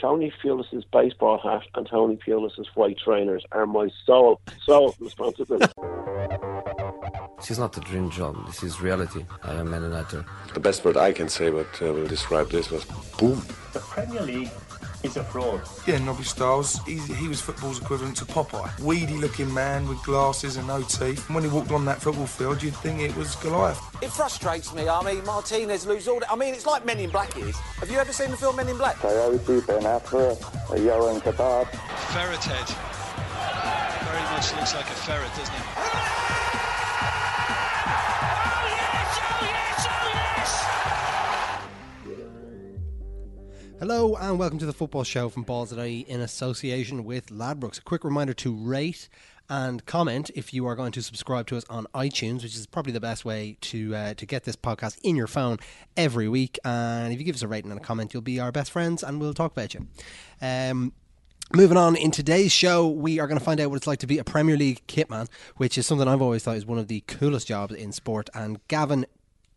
Tony Pulis's baseball hat and Tony Pulis's white trainers are my sole, sole responsibility. This is not a dream job. This is reality. I am an actor. The best word I can say, but uh, will describe this was boom. The Premier League is a fraud. Yeah, Nobby Stiles, he, he was football's equivalent to Popeye. Weedy looking man with glasses and no teeth. And when he walked on that football field, you'd think it was Goliath. It frustrates me. I mean, Martinez lose all. The, I mean, it's like Men in Black is. Have you ever seen the film Men in Black? Coyote, Ben Affleck, Johan Kebab. Ferret head. Very much looks like a ferret, doesn't it? Hello and welcome to the football show from Balls Balls.ie in association with Ladbrokes. A quick reminder to rate and comment if you are going to subscribe to us on iTunes, which is probably the best way to uh, to get this podcast in your phone every week. And if you give us a rating and a comment, you'll be our best friends, and we'll talk about you. Um, Moving on, in today's show, we are going to find out what it's like to be a Premier League kitman, which is something I've always thought is one of the coolest jobs in sport. And Gavin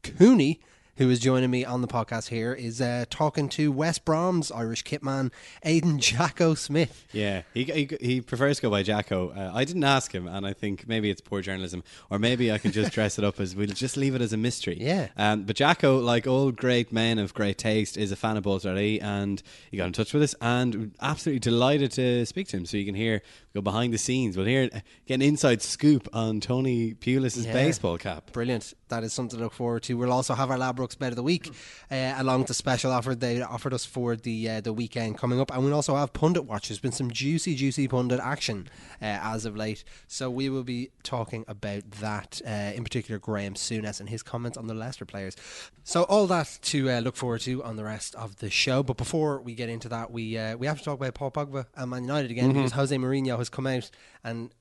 Cooney who is joining me on the podcast here, is uh, talking to West Brom's Irish kitman, Aidan Jacko Smith. Yeah, he, he, he prefers to go by Jacko. Uh, I didn't ask him, and I think maybe it's poor journalism, or maybe I can just dress it up as we'll just leave it as a mystery. Yeah. Um, but Jacko, like all great men of great taste, is a fan of Balls.ie, and he got in touch with us, and absolutely delighted to speak to him. So you can hear go behind the scenes. We'll hear get an inside scoop on Tony Pulis's Yeah. baseball cap. Brilliant. That is something to look forward to. We'll also have our Ladbrokes Bet of the Week, uh, along with the special offer they offered us for the uh, the weekend coming up. And we'll also have Pundit Watch. There's been some juicy, juicy pundit action uh, as of late. So we will be talking about that, uh, in particular, Graham Souness and his comments on the Leicester players. So all that to uh, look forward to on the rest of the show. But before we get into that, we uh, we have to talk about Paul Pogba and Man United again Mhm. because Jose Mourinho has come out and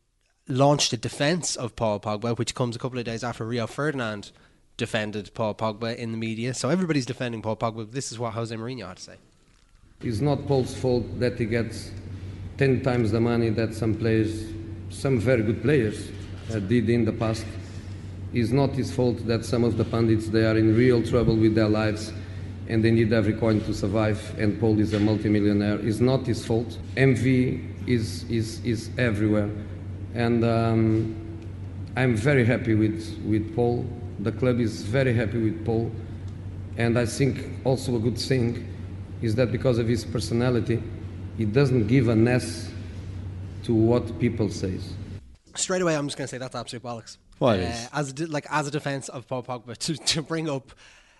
launched a defence of Paul Pogba, which comes a couple of days after Rio Ferdinand defended Paul Pogba in the media. So everybody's defending Paul Pogba. This is what Jose Mourinho had to say. It's not Paul's fault that he gets 10 times the money that some players, some very good players, uh, did in the past. It's not his fault that some of the pundits they are in real trouble with their lives and they need every coin to survive and Paul is a multimillionaire. It's not his fault. Envy is, is, is everywhere. And um, I'm very happy with, with Paul. The club is very happy with Paul. And I think also a good thing is that because of his personality, he doesn't give an S to what people say. Straight away, I'm just going to say that's absolute bollocks. Why? uh, is? as a, de- like as a defence of Paul Pogba to, to bring up,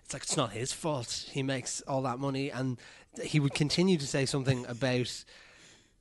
it's like it's not his fault. He makes all that money, and he would continue to say something about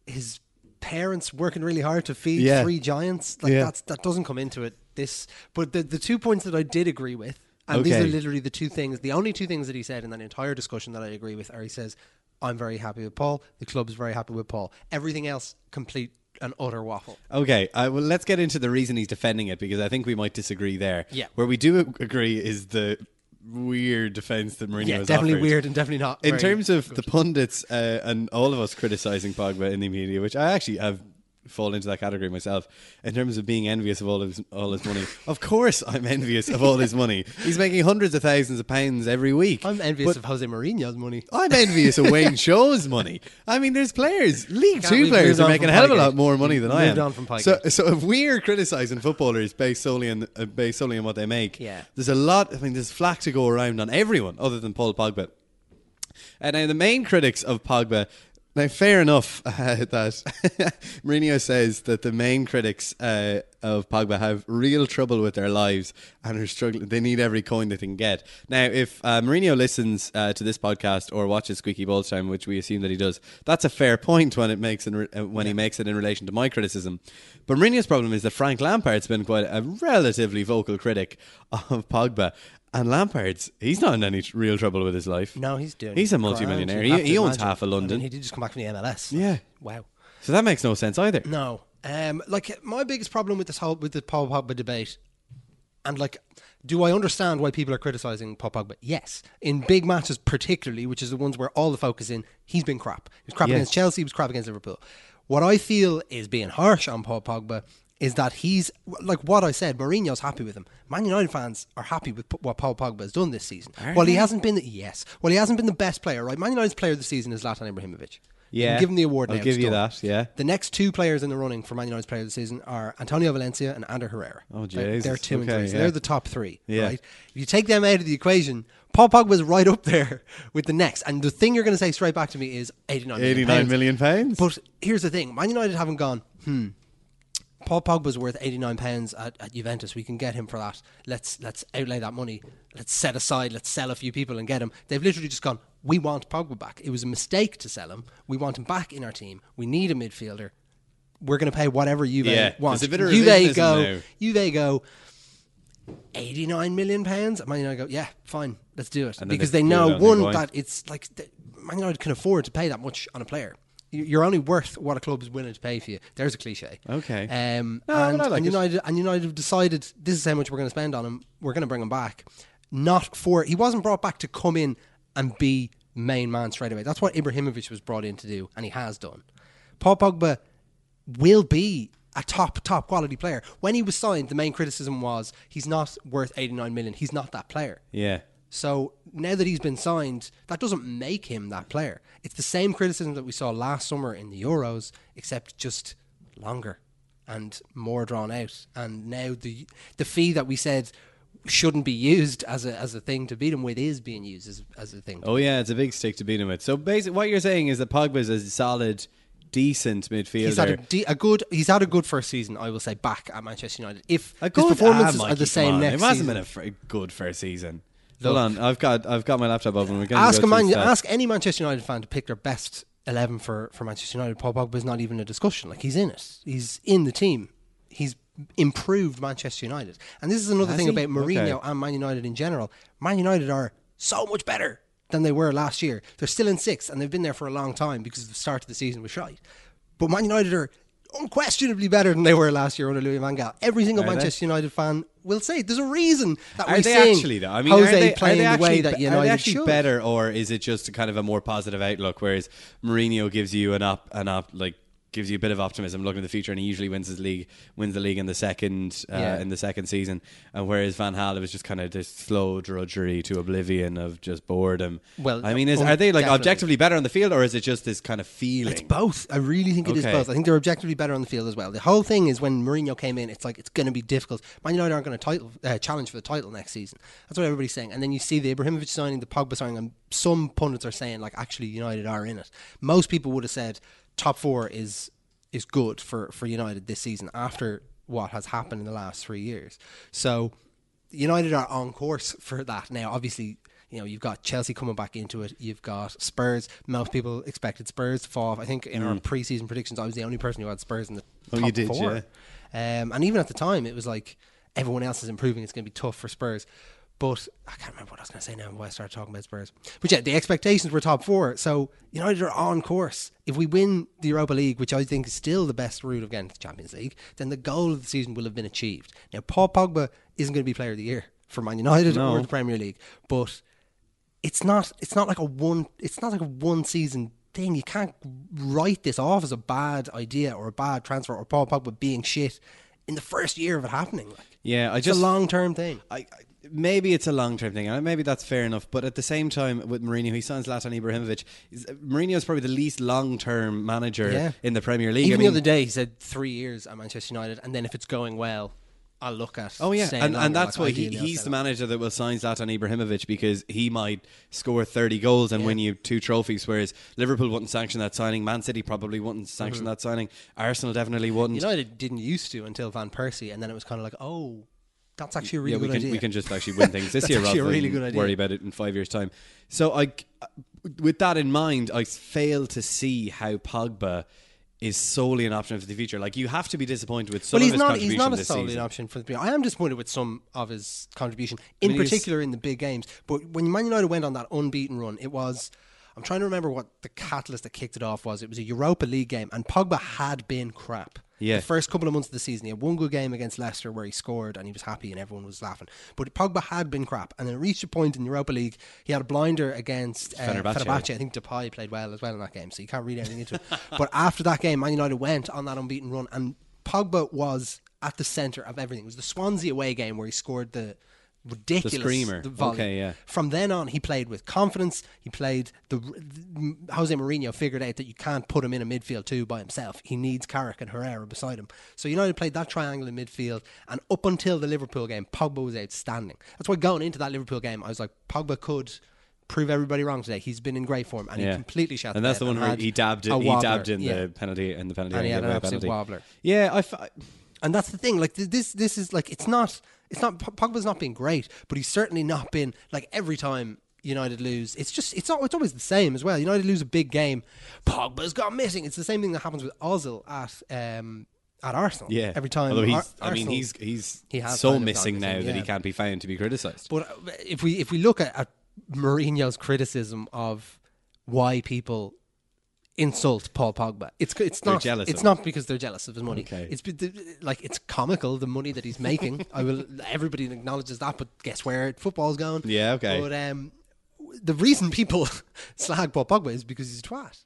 his parents working really hard to feed Yeah. three giants. Like Yeah. that's that doesn't come into it. This, but the the two points that I did agree with, and these are literally the two things, the only two things that he said in that entire discussion that I agree with, are he says, "I'm very happy with Paul. The club's very happy with Paul. Everything else, complete and utter waffle." Okay, uh, well, let's get into the reason he's defending it because I think we might disagree there. Yeah. Where we do agree is the weird defense that Mourinho Yeah, has definitely offered. weird and definitely not In terms of the pundits uh, and all of us criticizing Pogba in the media, which I actually have fall into that category myself. In terms of being envious of all his all his money, of course I'm envious of all his money. He's making hundreds of thousands of pounds every week. I'm envious But of Jose Mourinho's money. I'm envious of Wayne Shaw's money. I mean, there's players, League Two players are making a hell of a lot more money than I am. on from Pygate. so, so if we're criticizing footballers based solely on uh, based solely on what they make, Yeah. there's a lot. I mean, there's flack to go around on everyone other than Paul Pogba. And now the main critics of Pogba. Now, fair enough uh, that Mourinho says that the main critics uh, of Pogba have real trouble with their lives and are struggling. They need every coin they can get. Now, if uh, Mourinho listens uh, to this podcast or watches Squeaky Balls Time, which we assume that he does, that's a fair point when it makes re- uh, when he makes it in relation to my criticism. But Mourinho's problem is that Frank Lampard's been quite a relatively vocal critic of Pogba. And Lampard's, he's not in any tr- real trouble with his life. No, he's doing. He's a grand. multimillionaire. He, have he to owns imagine. half of I mean, London. he did just come back from the MLS. Yeah. Wow. So that makes no sense either. No. Um, like my biggest problem with this whole with the Paul Pogba debate, and like, do I understand why people are criticizing Paul Pogba? Yes, in big matches particularly, which is the ones where all the focus in, he's been crap. He was crap Yeah. against Chelsea. He was crap against Liverpool. What I feel is being harsh on Paul Pogba is that he's like what I said. Mourinho's happy with him. Man United fans are happy with what Paul Pogba has done this season. Are well, he hasn't been. Yes. Well, he hasn't been the best player. Right. Man United's player of the season is Zlatan Ibrahimovic. Yeah. give him the award I'll now. give you that, yeah. The next two players in the running for Man United's player of the season are Antonio Valencia and Ander Herrera. Oh, They're- They're two and Okay, three. So yeah. they're the top three. Yeah. Right? If you take them out of the equation, Paul Pogba's right up there with the next. And the thing you're going to say straight back to me is 89 million 89 pounds. million pounds. But here's the thing: Man United haven't gone. Hmm. Paul Pogba's worth 89 pounds at, at Juventus. We can get him for that. Let's let's outlay that money. Let's set aside. Let's sell a few people and get him. They've literally just gone. We want Pogba back. It was a mistake to sell him. We want him back in our team. We need a midfielder. We're going to pay whatever Juve Yeah, wants. Juve go. Juve go. 89 million pounds. Man United go, yeah, fine, let's do it. Because they they, know, one, that it's like the, Man United can afford to pay that much on a player. You- You're only worth what a club is willing to pay for you. There's a cliche. Okay. Um, No, and, like and it. And United have decided this is how much we're going to spend on him. We're going to bring him back. Not for he wasn't brought back to come in and be main man straight away. That's what Ibrahimovic was brought in to do, and he has done. Paul Pogba will be a top top quality player. When he was signed, the main criticism was he's not worth 89 million. He's not that player. Yeah. So now that he's been signed, that doesn't make him that player. It's the same criticism that we saw last summer in the Euros, except just longer and more drawn out. And now the the fee that we said shouldn't be used as a as a thing to beat him with is being used as as a thing. Oh yeah, it's a big stick to beat him with. So basically, what you're saying is that Pogba is a solid, decent midfielder. He's had a, de- a good. He's had a good first season, I will say, back at Manchester United. If A his performances ah, are the same on. next It hasn't season, been a good first season. Hold on, I've got I've got my laptop open. We're ask a man, ask any Manchester United fan to pick their best eleven for, for Manchester United. Paul Pogba is not even a discussion. Like he's in it. He's in the team. He's improved Manchester United. And this is another Has thing he? about Mourinho Okay. and Man United in general. Man United are so much better than they were last year. They're still in sixth and they've been there for a long time because the start of the season was shite. But Man United are unquestionably better than they were last year under Louis Van Gaal. Every single Are they? Manchester United fan will say there's a reason that Are we they sing actually though? I mean, Jose are they, playing are they the way that United are they actually should. better, or is it just kind of a more positive outlook? Whereas Mourinho gives you an up, an up, like gives you a bit of optimism looking at the future, and he usually wins his league, wins the league in the second, uh, Yeah. in the second season. And whereas Van Gaal, it was just kind of this slow drudgery to oblivion of just boredom. Well, I mean, is, um, are they like definitely. objectively better on the field, or is it just this kind of feeling? It's both. I really think it is Okay. both. I think they're objectively better on the field as well. The whole thing is when Mourinho came in, it's like it's going to be difficult. Man United aren't going to title uh, challenge for the title next season. That's what everybody's saying. And then you see the Ibrahimovic signing, the Pogba signing, and some pundits are saying like actually United are in it. Most people would have said top four is is good for for United this season after what has happened in the last three years. So United are on course for that now. Obviously, you know you've got Chelsea coming back into it. You've got Spurs. Most people expected Spurs to fall off. I think in our preseason predictions, I was the only person who had Spurs in the Oh, top you did, four. yeah. Um, and even at the time, it was like everyone else is improving. It's going to be tough for Spurs. But I can't remember what I was going to say now. Why I started talking about Spurs. But yeah, the expectations were top four. So United are on course. If we win the Europa League, which I think is still the best route of getting to the Champions League, then the goal of the season will have been achieved. Now, Paul Pogba isn't going to be Player of the Year for Man United No. or the Premier League, but it's not. It's not like a one. It's not like a one season thing. You can't write this off as a bad idea or a bad transfer or Paul Pogba being shit in the first year of it happening. Like, Yeah, I it's just a long term thing. I, I maybe it's a long term thing, and maybe that's fair enough. But at the same time, with Mourinho, he signs Zlatan Ibrahimovic. Mourinho is probably the least long term manager Yeah. in the Premier League. Even I the other day, he said three years at Manchester United, and then if it's going well, I'll look at. Oh yeah, and, and that's Like, why he, he's the manager that will sign Zlatan Ibrahimovic because he might score thirty goals and Yeah. win you two trophies. Whereas Liverpool wouldn't sanction that signing, Man City probably wouldn't sanction Mhm. that signing, Arsenal definitely wouldn't. United didn't used to until Van Persie, and then it was kind of like, oh, that's actually a really yeah, we good can idea. we can just actually win things this year rather really than worry about it in five years' time. So I, uh, with that in mind, I fail to see how Pogba is solely an option for the future. Like you have to be disappointed with some well, of he's his not. contribution He's not a solid season. option for the. I am disappointed with some of his contribution, in I mean, particular in the big games. But when Man United went on that unbeaten run, it was. I'm trying to remember what the catalyst that kicked it off was. It was a Europa League game, and Pogba had been crap. Yeah. The first couple of months of the season, he had one good game against Leicester where he scored and he was happy and everyone was laughing. But Pogba had been crap, and then it reached a point in the Europa League. He had a blinder against uh, Fenerbahce. Fenerbahce. I think Depay played well as well in that game, so you can't read anything into it. But after that game, Man United went on that unbeaten run, and Pogba was at the centre of everything. It was the Swansea away game where he scored the ridiculous. the screamer. volume. Okay, yeah. From then on, he played with confidence. He played the, the Jose Mourinho figured out that you can't put him in a midfield two by himself. He needs Carrick and Herrera beside him. So United played that triangle in midfield, and up until the Liverpool game, Pogba was outstanding. That's why going into that Liverpool game, I was like, Pogba could. Prove everybody wrong today. He's been in great form, and he completely shot. And that's the one where he dabbed it. He dabbed in Yeah. the penalty and the penalty. and he had an absolute penalty. wobbler. Yeah, I. F- And that's the thing. Like th- this, this is like it's not. It's not. Pogba's not been great, but he's certainly not been like every time United lose. It's just. It's not. It's always the same as well. United lose a big game. Pogba's gone missing. It's the same thing that happens with Ozil at. Um, at Arsenal, yeah, every time. Although he's, Ar- I mean, he's he's he has so missing now missing, that he can't be found to be criticised. But uh, if we if we look at, at Mourinho's criticism of why people insult Paul Pogba, it's it's not jealous it's not because they're jealous of his money. Okay. It's like it's comical the money that he's making. I will everybody acknowledges that, but guess where football's going? Yeah, okay. But um, the reason people slag Paul Pogba is because he's a twat.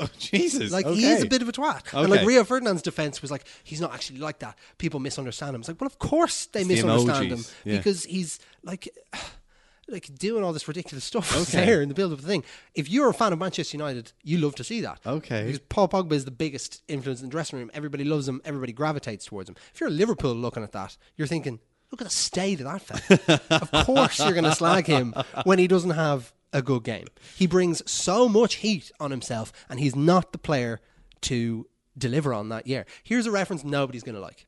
oh Jesus! Like okay. he is a bit of a twat. And like Rio Ferdinand's defense was like, he's not actually like that. People misunderstand him. It's like, well, of course they It's misunderstand emojis, him yeah. because he's like. Like doing all this ridiculous stuff Okay. there in the build of the thing. If you're a fan of Manchester United, you love to see that. Okay. Because Paul Pogba is the biggest influence in the dressing room. Everybody loves him. Everybody gravitates towards him. If you're Liverpool looking at that, you're thinking, look at the state of that fella. of course you're going to slag him when he doesn't have a good game. He brings so much heat on himself, and he's not the player to deliver on that year. Here's a reference nobody's going to like: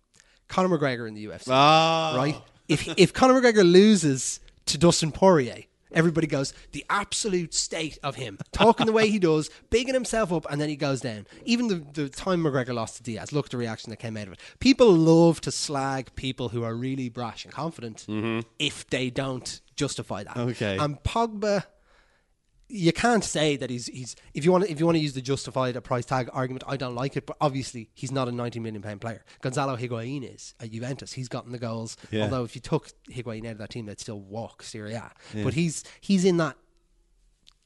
Conor McGregor in the UFC. Ah. Right? If if Conor McGregor loses to Dustin Poirier. Everybody goes the absolute state of him talking the way he does, bigging himself up, and then he goes down. Even the, the time McGregor lost to Diaz, look at the reaction that came out of it. People love to slag people who are really brash and confident mm-hmm. if they don't justify that. Okay. And Pogba, you can't say that he's he's if you want to, if you want to use the justified a price tag argument, I don't like it. But obviously, he's not a ninety million pound player. Gonzalo Higuain is at Juventus. He's gotten the goals. Yeah. Although if you took Higuain out of that team, they'd still walk Serie A. Yeah. But he's he's in that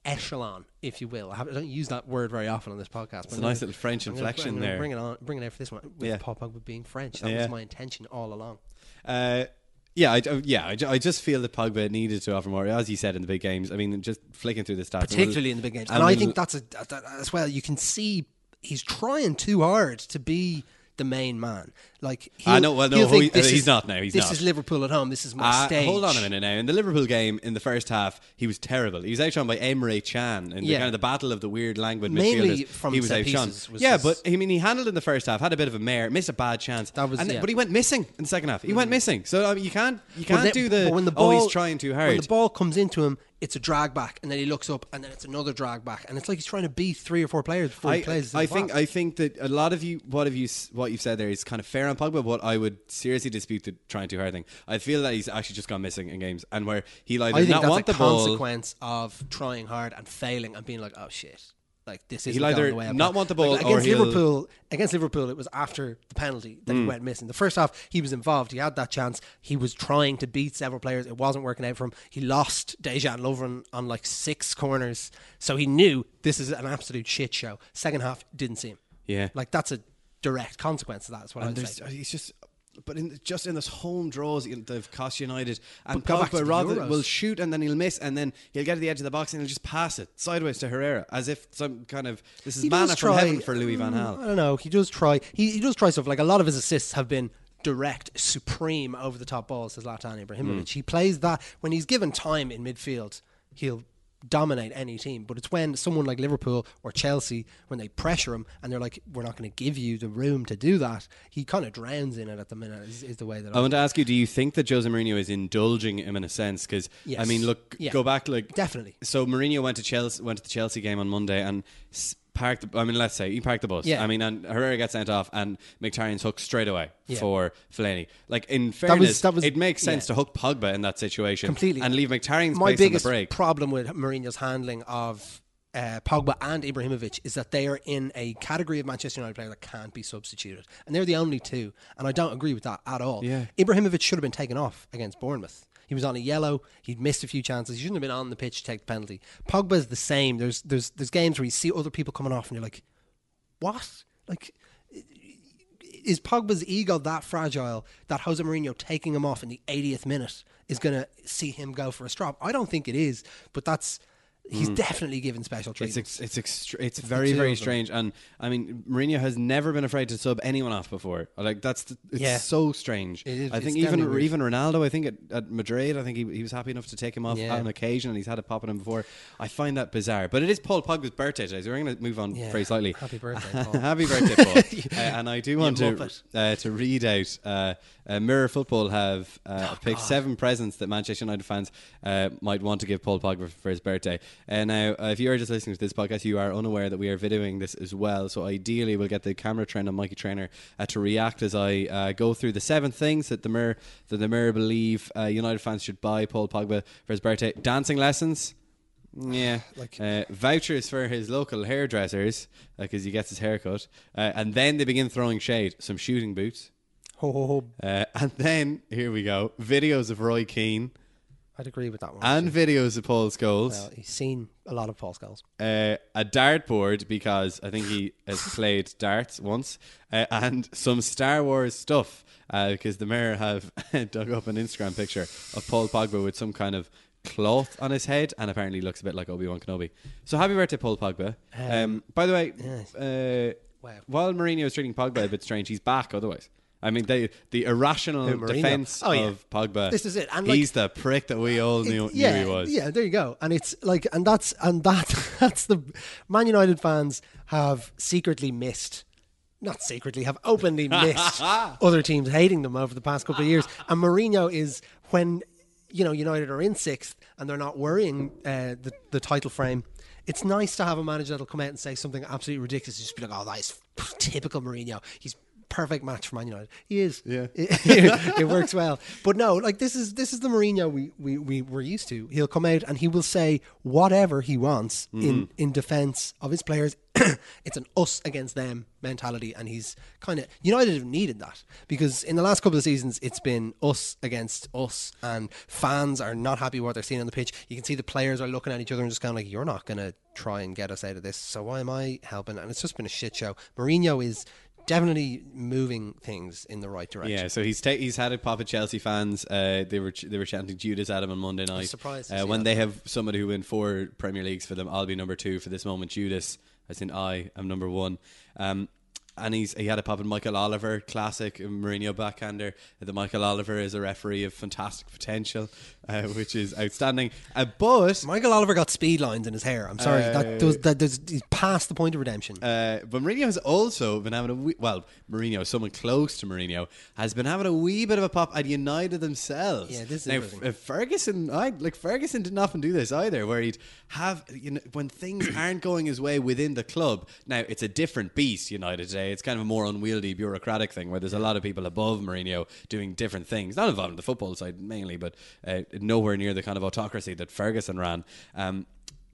echelon, if you will. I, have, I don't use that word very often on this podcast. It's but a nice little French inflection I'm there. Bring it on, bring it out for this one with Yeah. Pogba being French. That Yeah. was my intention all along. Uh, yeah, I, I- yeah, I, I just feel that Pogba needed to offer more, as you said in the big games. I mean, just flicking through the stats, particularly in the big games. And, and I think that's a that, that- as well. You can see he's trying too hard to be the main man. Like I know- well, no, think he- he's is- not now, he's this not. is Liverpool at home. This is my Uh, stage. hold on a minute now. In the Liverpool game, in the first half, he was terrible. He was outshone by Emre Can in the kind of the battle of the weird language Mainly midfielders. from he was outshone. was Yeah, but I mean, he handled in the first half, had a bit of a mare, missed a bad chance. That was- and, yeah. Mm. but he went missing in the second half. He went missing. So I mean, you can't you can't then- do the, when the oh he's trying too hard. When the ball comes into him, it's a drag back, and then he looks up, and then it's another drag back, and it's like he's trying to beat three or four players before I, he plays. I think. I think that a lot of you what have you what you've said there is kind of fair on Pogba. But what I would seriously dispute the trying too hard thing. I feel that he's actually just gone missing in games and where he like I think not that's want a the ball. consequence of trying hard and failing and being like, oh shit. Like this is He'll either the way I not want the ball like, against Liverpool. Against Liverpool, it was after the penalty that he Mm. went missing. The first half, he was involved. He had that chance. He was trying to beat several players. It wasn't working out for him. He lost Dejan Lovren on like six corners, so he knew this is an absolute shit show. Second half, didn't see him. Yeah. like that's a direct consequence of that. That's what and I'd there's, say. he's just. But in just in this home draws they've cost United, and But go back to Pogba the rather Euros. will shoot and then he'll miss, and then he'll get to the edge of the box and he'll just pass it sideways to Herrera, as if some kind of this is He manna from heaven for Louis Van Mm, Gaal. I don't know. He does try. He, he does try stuff. Like a lot of his assists have been direct, supreme, over the top balls to Zlatan Ibrahimovic. Mm. He plays that when he's given time in midfield. He'll dominate any team. But it's when someone like Liverpool or Chelsea, when they pressure him and they're like, "We're not going to give you the room to do that," he kind of drowns in it at the minute. Is, is the way that I want to ask you: Do you think that Jose Mourinho is indulging him in a sense? Because I mean, look, Yeah. go back like Definitely. So Mourinho went to Chelsea, went to the Chelsea game on Monday and s- parked. The, I mean, let's say he parked the bus. Yeah. I mean, and Herrera gets sent off, and Mkhitaryan's hooked straight away Yeah. for Fellaini. Like in That fairness, was- that was- it makes sense yeah. to hook Pogba in that situation completely and leave Mkhitaryan's My place biggest on the break. problem with Mourinho's handling of uh, Pogba and Ibrahimovic is that they are in a category of Manchester United players that can't be substituted, and they're the only two. And I don't agree with that at all. Yeah. Ibrahimovic should have been taken off against Bournemouth. He was on a yellow. He'd missed a few chances. He shouldn't have been on the pitch to take the penalty. Pogba's the same. There's there's there's games where you see other people coming off, and you're like, what? Like is Pogba's ego that fragile that Jose Mourinho taking him off in the 80th minute is going to see him go for a strop? I don't think it is, but that's he's Mm. definitely given special It's treatment. ex- it's it's It's very very strange, and I mean Mourinho has never been afraid to sub anyone off before. Like that's the, it's Yeah. so strange. It is- I think even weird. even Ronaldo, I think at, at Madrid, I think he, he was happy enough to take him off Yeah. on occasion, and he's had it pop on him before. I find that bizarre, but it is Paul Pogba's birthday today, so we're going to move on Yeah. very slightly. Happy birthday, Paul. Happy birthday, Paul! uh, and I do want to uh, to read out. Uh, uh, Mirror Football have Oh, uh, picked seven presents that Manchester United fans uh, might want to give Paul Pogba for his birthday. And now, uh, if you are just listening to this podcast, you are unaware that we are videoing this as well. So ideally, we'll get the camera trained on Mikey Trainer uh, to react as I uh, go through the seven things that the Mirror that the Mirror believe uh, United fans should buy Paul Pogba for his birthday: dancing lessons. Yeah, Like- uh, vouchers for his local hairdressers because he gets his haircut, uh, and then they begin throwing shade. Some shooting boots, Ho, ho, ho. uh, and then here we go: videos of Roy Keane I'd agree with that one. and videos of Paul Scholes. well, he's seen a lot of Paul Scholes. Uh, a dartboard because I think he has played darts once, uh, and some Star Wars stuff uh, because the Mirror have dug up an Instagram picture of Paul Pogba with some kind of cloth on his head, and apparently looks a bit like Obi Wan Kenobi. So happy birthday, Paul Pogba! Um, by the way, yes. uh, Wow. while Mourinho is treating Pogba a bit strange, he's back otherwise. I mean, they, the irrational defense Oh, yeah. of Pogba. This is it. And, like- he's the prick that we all knew, It- yeah, knew he was. Yeah, there you go. And it's like, and that's and that that's the Man United fans have secretly missed. Not secretly, have openly missed other teams hating them over the past couple of years. And Mourinho is when you know United are in sixth and they're not worrying uh, the the title frame. It's nice to have a manager that'll come out and say something absolutely ridiculous. Just be like, "Oh, that is typical Mourinho. He's perfect match for Man United. He is. Yeah. it, it works well. But no, like this is this is the Mourinho we, we, we were used to. He'll come out and he will say whatever he wants mm-hmm. in, in defence of his players. it's an us against them mentality and he's kind of United have needed that because in the last couple of seasons it's been us against us and fans are not happy with what they're seeing on the pitch. You can see the players are looking at each other and just kind of like you're not going to try and get us out of this. So why am I helping? And it's just been a shit show. Mourinho is definitely moving things in the right direction. Yeah, so he's ta- he's had a pop at Chelsea fans. Uh, they were ch- they were chanting Judas at him on Monday night. surprised uh, when they have somebody who win four Premier Leagues for them. I'll be number two for this moment. Judas, as in I am number one. Um, and he's he had a pop at Michael Oliver, classic Mourinho backhander. That Michael Oliver is a referee of fantastic potential, uh, which is outstanding. Uh, but Michael Oliver got speed lines in his hair. I'm sorry, Uh, that does that does he's past the point of redemption. Uh, but Mourinho has also been having a wee, well, Mourinho, someone close to Mourinho, has been having a wee bit of a pop at United themselves. Yeah, this is now. F- Ferguson. I like Ferguson didn't often do this either, where he'd have you know when things aren't going his way within the club. Now it's a different beast. United today, it's kind of a more unwieldy bureaucratic thing where there's a lot of people above Mourinho doing different things, not involved in the football side mainly, but uh, nowhere near the kind of autocracy that Ferguson ran. Um,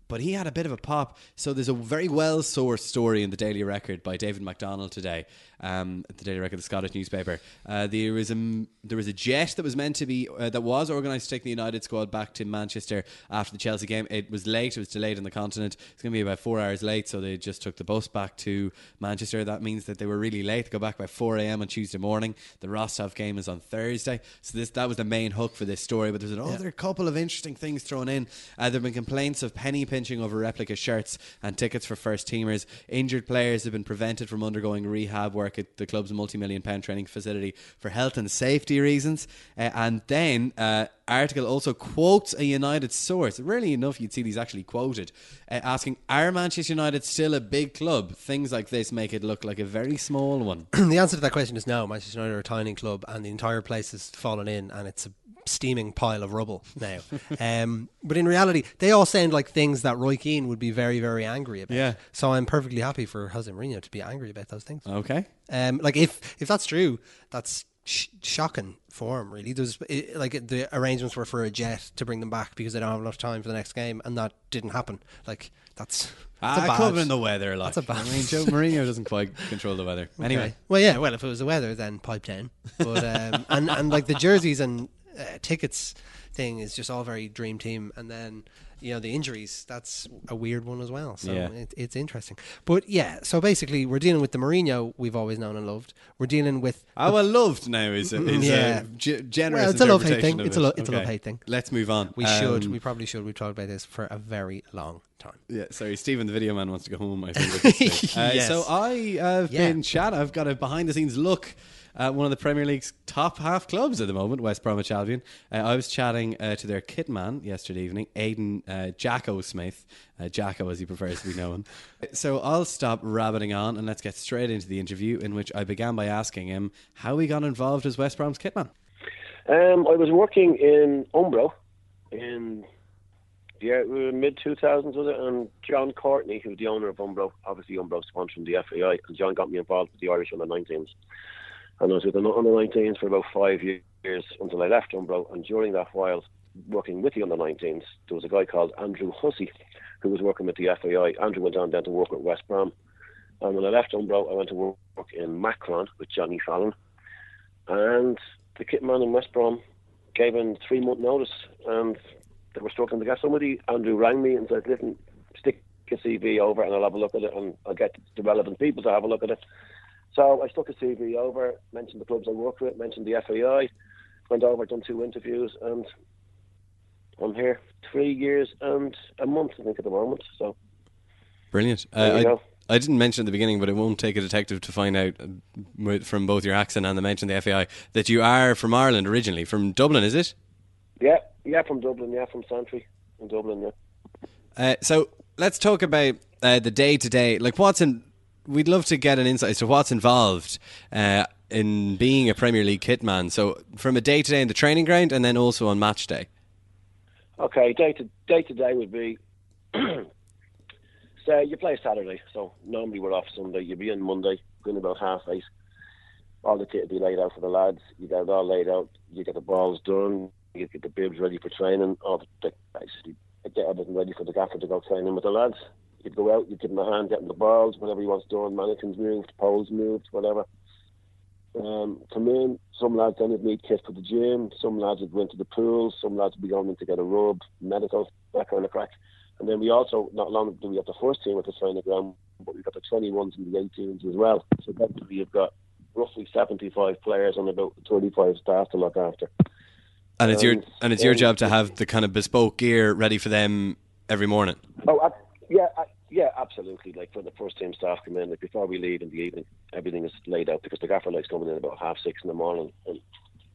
but he had a bit of a pop. So there's a very well sourced story in the Daily Record by David MacDonald today. Um, the Daily Record, the Scottish newspaper. Uh, there was a there was a jet that was meant to be uh, that was organised to take the United squad back to Manchester after the Chelsea game. It was late. It was delayed on the continent. It's going to be about four hours late. So they just took the bus back to Manchester. That means that they were really late. They go back by four a.m. on Tuesday morning. The Rostov game is on Thursday. So this that was the main hook for this story. But there's another couple of interesting things thrown in. Uh, there have been complaints of penny pinching over replica shirts and tickets for first teamers. Injured players have been prevented from undergoing rehab work at the club's multi-million pound training facility for health and safety reasons. Uh, and then uh, article also quotes a United source. Rarely enough you'd see these actually quoted, uh, asking, "Are Manchester United still a big club?" Things like this make it look like a very small one. the answer to that question is no. Manchester United are a tiny club, and the entire place has fallen in, and it's a steaming pile of rubble now. um, but in reality, they all sound like things that Roy Keane would be very, very angry about. Yeah. So I'm perfectly happy for Jose Mourinho to be angry about those things. Okay. Um, like if if that's true, that's sh- shocking for him. Really, there's it, like the arrangements were for a jet to bring them back because they don't have enough time for the next game, and that didn't happen. Like that's. that's a Ah, bad- club in the weather, like That's a bad. I mean, Joe Mourinho doesn't quite control the weather. Okay. Anyway, well, yeah. Well, if it was the weather, then pipe down. But um, and and like the jerseys and uh, tickets thing is just all very dream team. And then you know the injuries. That's a weird one as well. So Yeah. it, it's interesting. But yeah, so basically we're dealing with the Mourinho we've always known and loved. We're dealing with Oh, well, loved now is a, is Yeah. a generous Well, it's a love-hate thing. of It's a it. lo- it's a love-hate thing. Let's move on. we should Um, we probably should. We've talked about this for a very long time. Yeah, sorry, Stephen, the video man, wants to go home. I think. at this stage. uh, Yes. So I have Yeah. been chat. I've got a behind-the-scenes look at one of the Premier League's top half clubs at the moment, West Bromwich Albion. Uh, I was chatting uh, to their kit man yesterday evening, Aidan uh, Jacko Smith, uh, Jacko as he prefers to be known. So I'll stop rabbiting on and let's get straight into the interview, in which I began by asking him how he got involved as West Brom's kit man. Um, I was working in Umbro in yeah mid two thousands was it, and John Courtney, who's the owner of Umbro, obviously Umbro sponsoring the FAI, and John got me involved with the Irish under 19s, and I was with the under 19s for about five years until I left Umbro, and during that while working with the under 19s, there was a guy called Andrew Hussey who was working with the FAI. Andrew went on then to work with West Brom, and when I left Umbro, I went to work in Macron with Johnny Fallon, and the kit man in West Brom gave him three month notice and they were struggling to get somebody. Andrew rang me and said, Listen, stick your CV over and I'll have a look at it and I'll get the relevant people to have a look at it. So I stuck a CV over, mentioned the clubs I worked with, mentioned the FAI, went over, done two interviews, and I'm here three years and a month, I think, at the moment. So Brilliant. You I. I didn't mention at the beginning, but it won't take a detective to find out uh, from both your accent and the mention of the FAI that you are from Ireland originally, from Dublin, is it? yeah, yeah, from Dublin, yeah, from Santry in Dublin, yeah. Uh, so let's talk about uh, the day to day. Like, what's in? We'd love to get an insight as to what's involved uh, in being a Premier League kitman. So, from a day to day in the training ground, and then also on match day. Okay, day to day to day would be say you play Saturday, so normally we're off Sunday. You'll be in Monday, going about half eight. All the kit would be laid out for the lads. You get it all laid out. You get the balls done. You get the bibs ready for training. All the, basically get everything ready for the gaffer to go training with the lads. You'd go out, you'd give them a hand getting the balls, whatever he wants done, mannequins moved, poles moved, whatever. Um, come in, some lads then would need kit for the gym, some lads would go into the pool, some lads would be going in to get a rub, medical, that kind of crack. And then we also, not long do we have the first team at the training ground, but we've got the 21s and the 18s as well. So basically you've got roughly 75 players and about 25 staff to look after. And it's your Um, and it's your job to have the kind of bespoke gear ready for them every morning. Oh, yeah, uh, yeah, absolutely. Like when the first team staff come in, like before we leave in the evening, everything is laid out because the gaffer likes coming in about half six in the morning. And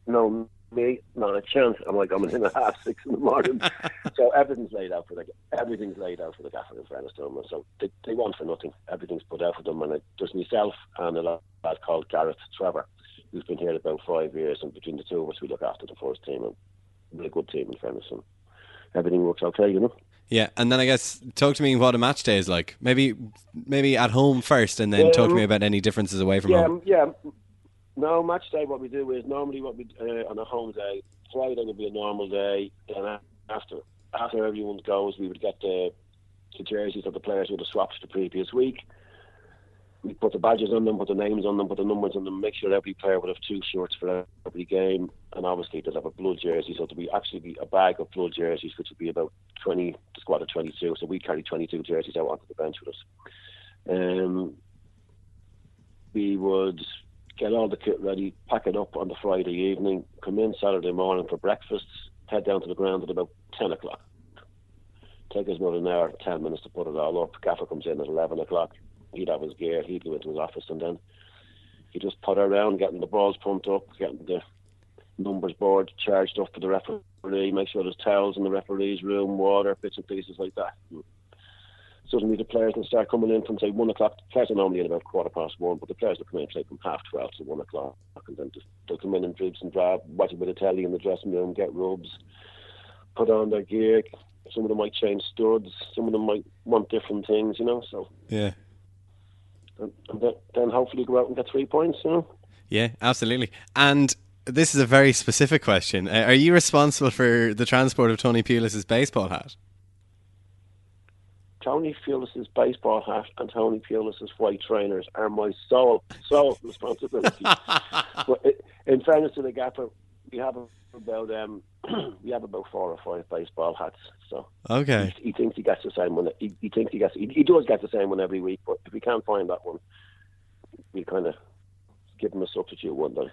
no, me, not a chance. I'm like coming in at half six in the morning. so everything's laid out for the everything's laid out for the gaffer in fairness to them. So they, they want for nothing. Everything's put out for them. And it, there's myself and a lad called Gareth Trevor, who's been here about five years. And between the two of us, we look after the first team. And we're a good team in fairness. And everything works okay, you know. Yeah, and then I guess talk to me what a match day is like. Maybe maybe at home first, and then talk to Um, me about any differences away from yeah, home. um, yeah. No, match day. What we do is normally what we uh, on a home day. Friday would be a normal day. Then a- after after everyone goes, we would get the the jerseys of the players with the swaps the previous week. We put the badges on them, put the names on them, put the numbers on them. Make sure every player would have two shirts for every game, and obviously they'll have a blue jersey. So there'll be actually be a bag of blood jerseys, which would be about twenty. The squad of twenty-two. So we carry twenty-two jerseys out onto the bench with us. Um, we would get all the kit ready, pack it up on the Friday evening, come in Saturday morning for breakfast, head down to the ground at about 10 o'clock. Take us about an hour, 10 minutes to put it all up. Gaffer comes in at 11 o'clock. He'd have his gear, he'd go into his office, and then he'd just put around, getting the balls pumped up, getting the numbers board charged up for the referee, make sure there's towels in the referee's room, water, bits and pieces like that. Suddenly the players will start coming in from say one o'clock. The players are normally in about quarter past one, but the players will come in say from half twelve to one o'clock, and then just, they'll come in and dribs and drab, watch a bit of telly in the dressing room, get rubs, put on their gear. Some of them might change studs. Some of them might want different things, you know. So Yeah, then, then hopefully go out and get three points, you know. yeah, absolutely. And this is a very specific question. Uh, are you responsible for the transport of Tony Pulis's baseball hat? Tony Pulis's baseball hat and Tony Pulis's white trainers are my sole sole responsibility. but in fairness to the gaffer, we have about um, we have about four or five baseball hats. So Okay. he, he thinks he gets the same one. He, he thinks he gets he, he does get the same one every week. But if we can't find that one, we kind of give him a substitute one day.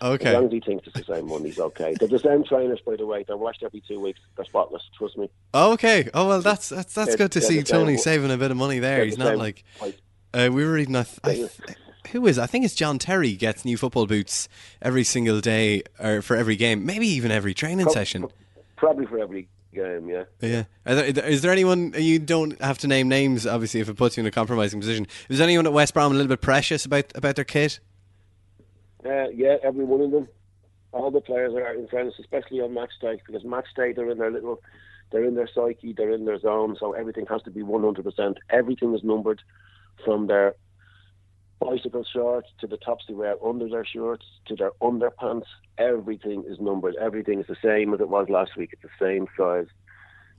Okay. As long as he thinks it's the same one, he's okay. They're the same trainers, by the way. They're washed every two weeks. They're spotless. Trust me. Okay. Oh well, that's that's that's They're- good to see Tony saving a bit of money there. He's the not like uh, we were reading. I th- I th- who is? I think it's John Terry gets new football boots every single day or for every game, maybe even every training Pro- session. Probably for every game, yeah. Yeah. Are there, is there anyone you don't have to name names? Obviously, if it puts you in a compromising position, is there anyone at West Brom a little bit precious about about their kit? Uh, yeah, every one of them. All the players are in fairness, especially on match day, because match day they're in their little, they're in their psyche, they're in their zone, so everything has to be 100%. Everything is numbered from their bicycle shorts to the tops they wear under their shorts to their underpants. Everything is numbered. Everything is the same as it was last week. It's the same size.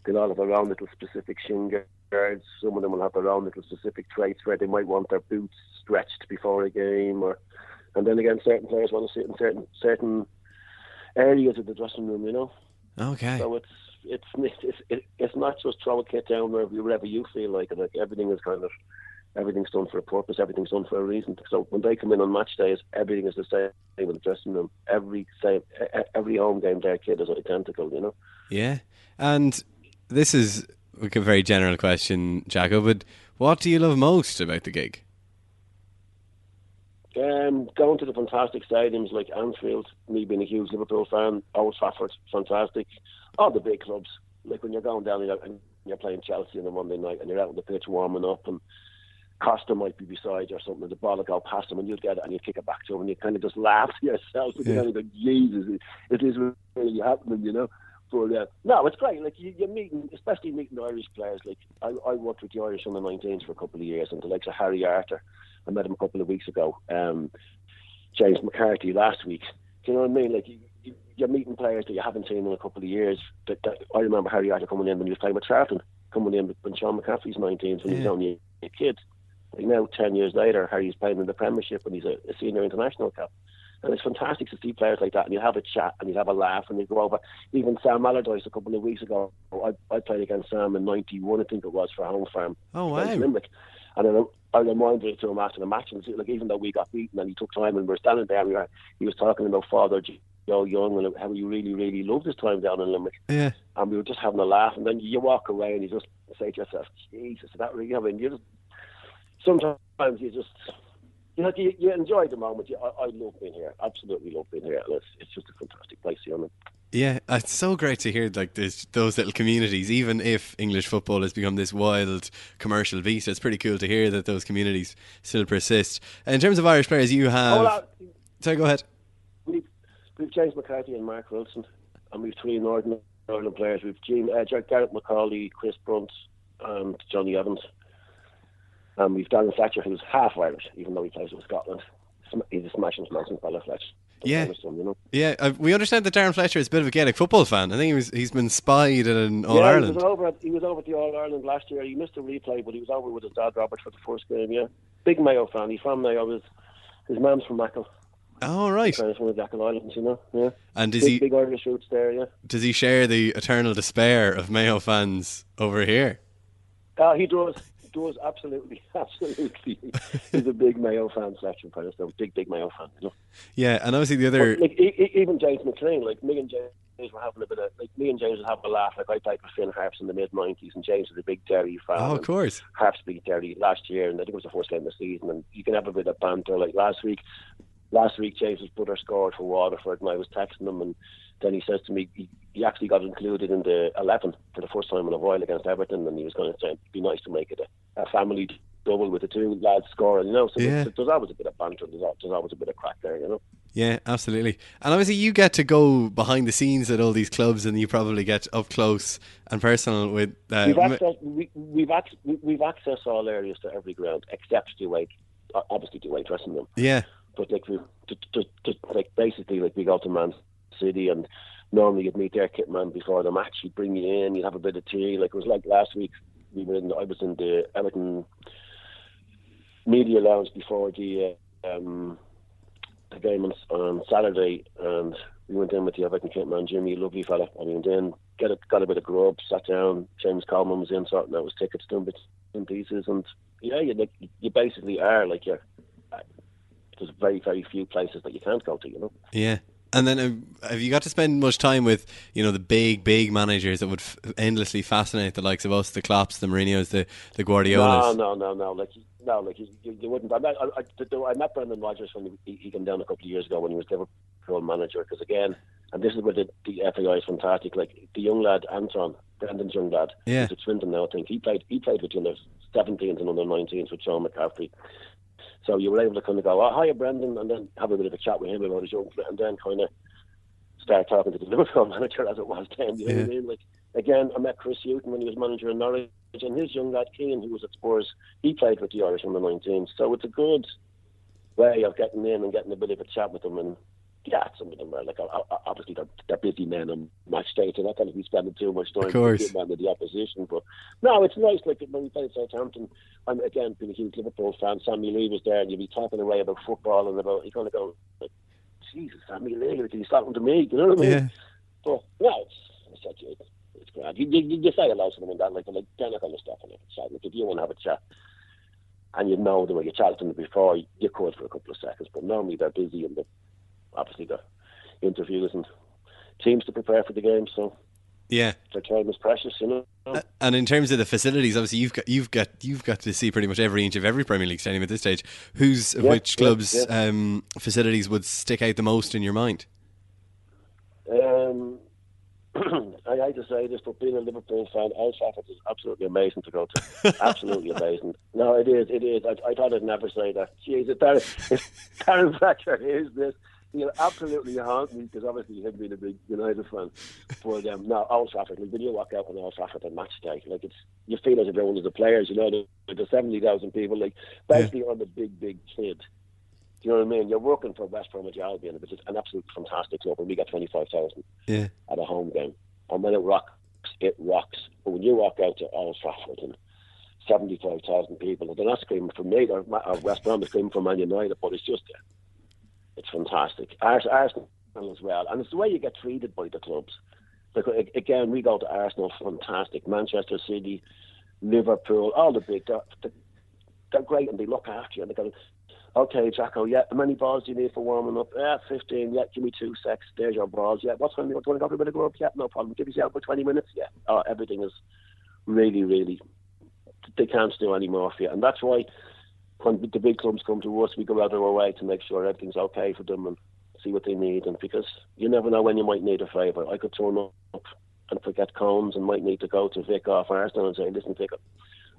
They'll all have their own little specific shin guards. Some of them will have their own little specific traits where they might want their boots stretched before a game, or and then again, certain players want to sit in certain certain areas of the dressing room. You know. Okay. So it's it's it's it's, it's not just throw a kit down wherever, wherever you feel like it. Like everything is kind of everything's done for a purpose. Everything's done for a reason. So when they come in on match days, everything is the same in the dressing room. Every same every home game, their kit is identical. You know. Yeah. And this is a very general question, Jacko, but what do you love most about the gig? Um, going to the fantastic stadiums like Anfield, me being a huge Liverpool fan, Old Trafford, fantastic. All the big clubs, like when you're going down and you're, and you're playing Chelsea on a Monday night and you're out on the pitch warming up and Costa might be beside you or something, and the ball will go past him and you'll get it and you kick it back to him and you kind of just laugh to yourself and you Yeah. of go, Jesus, it, is really happening, you know. But uh, no, it's great. Like you, you're meeting, especially meeting Irish players. Like I, I worked with the Irish under 19s for a couple of years, and the likes of Harry Arter. I met him a couple of weeks ago. Um, James McCarthy last week. Do you know what I mean? Like you, you- you're meeting players that you haven't seen in a couple of years. That, that I remember Harry Arter coming in when he was playing with Charlton, coming in when Sean McCaffrey's 19 when he was Yeah. only a kid. Now, 10 years later, Harry's playing in the Premiership and he's a, a senior international cap. And it's fantastic to see players like that, and you have a chat, and you have a laugh, and you go over. Even Sam Allardyce a couple of weeks ago, I, I played against Sam in '91, I think it was, for Home Farm. Oh, wow. Limerick. And then I reminded it to him after the match, and like even though we got beaten, and he took time, and we were standing there, and we were, he was talking about Father Joe Young and how he really, really loved his time down in Limerick. Yeah. And we were just having a laugh, and then you walk away, and you just say to yourself, "Jesus, is that really?" I mean, you just sometimes you just you know you, you enjoy the moment. You, I, I love being here. Absolutely love being here. And it's it's just a fantastic place, you know. Yeah, it's so great to hear like this, those little communities. Even if English football has become this wild commercial beast, it's pretty cool to hear that those communities still persist. In terms of Irish players, you have. Oh, well, Sorry, go ahead. we've we've James McCarthy and Mark Wilson, and we've three Northern Ireland players. We've Jim, uh, Gareth McAuley, Chris Brunt, and Jonny Evans. And we've Darren Fletcher, who's half Irish, even though he plays with Scotland. He's a smashing, smashing fella, Fletcher. Yeah. You know. Yeah, uh, we understand that Darren Fletcher is a bit of a Gaelic football fan. I think he was he's been spied at an All yeah, Ireland. He was over. At, he was over at the All Ireland last year. He missed a replay, but he was over with his dad Robert for the first game. Yeah, big Mayo fan. He's from Mayo. His his mum's from Mackle. Oh right. Kind of one of the Achill Islands, you know. Yeah. And does big, he big Irish roots there? Yeah. does he share the eternal despair of Mayo fans over here? Uh, he does. Does absolutely, absolutely. He's a big Mayo fan, Fletcher Palestine. Big, big Mayo fan. You know. Yeah, and obviously the other. But, like e- even James McClean, like me and James were having a bit of like me and James would have a laugh. Like I played with Finn Harps in the mid nineties, and James was a big Derry fan. oh, of course. Harps beat Derry last year, and I think it was the first game of the season. And you can have a bit of banter. Like last week, last week James's brother scored for Waterford, and I was texting him, and then he says to me he, he actually got included in the eleven for the first time in a while against Everton, and he was going to say it'd be nice to make it a, a family double with the two lads scoring. You know, so Yeah. there's, there's always a bit of banter. There's, there's always a bit of crack there. You know. Yeah, absolutely. And obviously, you get to go behind the scenes at all these clubs, and you probably get up close and personal with. Uh, we've access we, we've ac- we- we've access all areas to every ground except the away, obviously the away dressing room. yeah, But like we, to, to, to, like basically like we go to Man City and normally you'd meet their kit man before the match. He'd bring you in, you'd have a bit of tea. Like it was like last week. We were in. I was in the Everton media lounge before the uh, um, the game on, on Saturday, and we went in with the Everton kit man, Jimmy, lovely fella. We went in, get a, got a bit of grub, sat down. James Coleman was in, sorting out his tickets, done bits and pieces, and yeah, you like you basically are like you're. There's very very few places that you can't go to, you know. Yeah. And then, uh, have you got to spend much time with you know the big, big managers that would f- endlessly fascinate the likes of us, the Klopps, the Mourinho's, the the Guardiolas? No, no, no, no. Like no, like you, you, you wouldn't. I met, I, I, I met Brendan Rodgers when he, he came down a couple of years ago when he was Liverpool manager. Because again, and this is where the, the FAI is fantastic. Like the young lad Anton, Brendan's young lad, Yeah. he's at Swindon now. I think he played. He played with the under 17s and under 19s with Sean McCaffrey. So you were able to kind of go, oh, hiya, Brendan, and then have a bit of a chat with him about his young, and then kind of start talking to the Liverpool manager as it was then. You know what I mean? Like again, I met Chris Hughton when he was manager in Norwich, and his young lad Keane, who was at Spurs, he played with the Irish under 19s. So it's a good way of getting in and getting a bit of a chat with them. And yeah, some of them are like obviously they're, they're busy men on match so they're not going to be spending too much time with the man the opposition. But no, it's nice. Like when we played Southampton, I'm again being a huge Liverpool fan. Sammy Lee was there, and you'd be talking away about football and about you kind of go, like, Jesus, Sammy Lee, like, he's talking to me. You know what I mean? Yeah. But no, it's it's such a, it's grand. You, you, you say hello to them and that, like, like they're not going to stop and a chat. Like if you want to have a chat, and you know the way you chatted to them before, you could for a couple of seconds. But normally they're busy and the obviously the interviews and teams to prepare for the game, so Yeah. their time is precious, you know. And in terms of the facilities, obviously you've got you've got you've got to see pretty much every inch of every Premier League stadium at this stage. Whose Yeah, which clubs yeah. Um, facilities would stick out the most in your mind? Um, I hate to say this, but being a Liverpool fan, Old Trafford is absolutely amazing to go to. absolutely amazing. No, it is. It is. I, I thought I'd never say that. Jeez, if Darren, if Darren Fletcher hears this, he'll absolutely haunt me because obviously him been a big United fan. But um, no, Old Trafford. Like when you walk out on Old Trafford on match day, like it's you feel as if you're one of the players. You know, the, the seventy thousand people, like basically on the big, big kid. Do you know what I mean? You're working for West Bromwich Albion, which is an absolute fantastic club, and we get twenty five thousand Yeah. at a home game. And when it rocks, it rocks. But when you walk out to Old Trafford and 75,000 people, they're not screaming for me, or, or West Brom is screaming for Man United, but it's just, it's fantastic. Ars- Arsenal as well. And it's the way you get treated by the clubs. A- again, we go to Arsenal, fantastic. Manchester City, Liverpool, all the big, they're, they're great and they look after you. And they go, okay, Jacko, yeah, how many balls do you need for warming up? Yeah, 15, yeah, give me two secs. There's your balls. Yeah, what time do you want to go for a of grub? Yeah, no problem. Give yourself for 20 minutes. Yeah, oh, everything is really, really, they can't do any more for you. And that's why when the big clubs come to us, we go out of our way to make sure everything's okay for them and see what they need. And because you never know when you might need a favour. I could turn up and forget cones and might need to go to Vic off Arsenal and say, listen, Vic,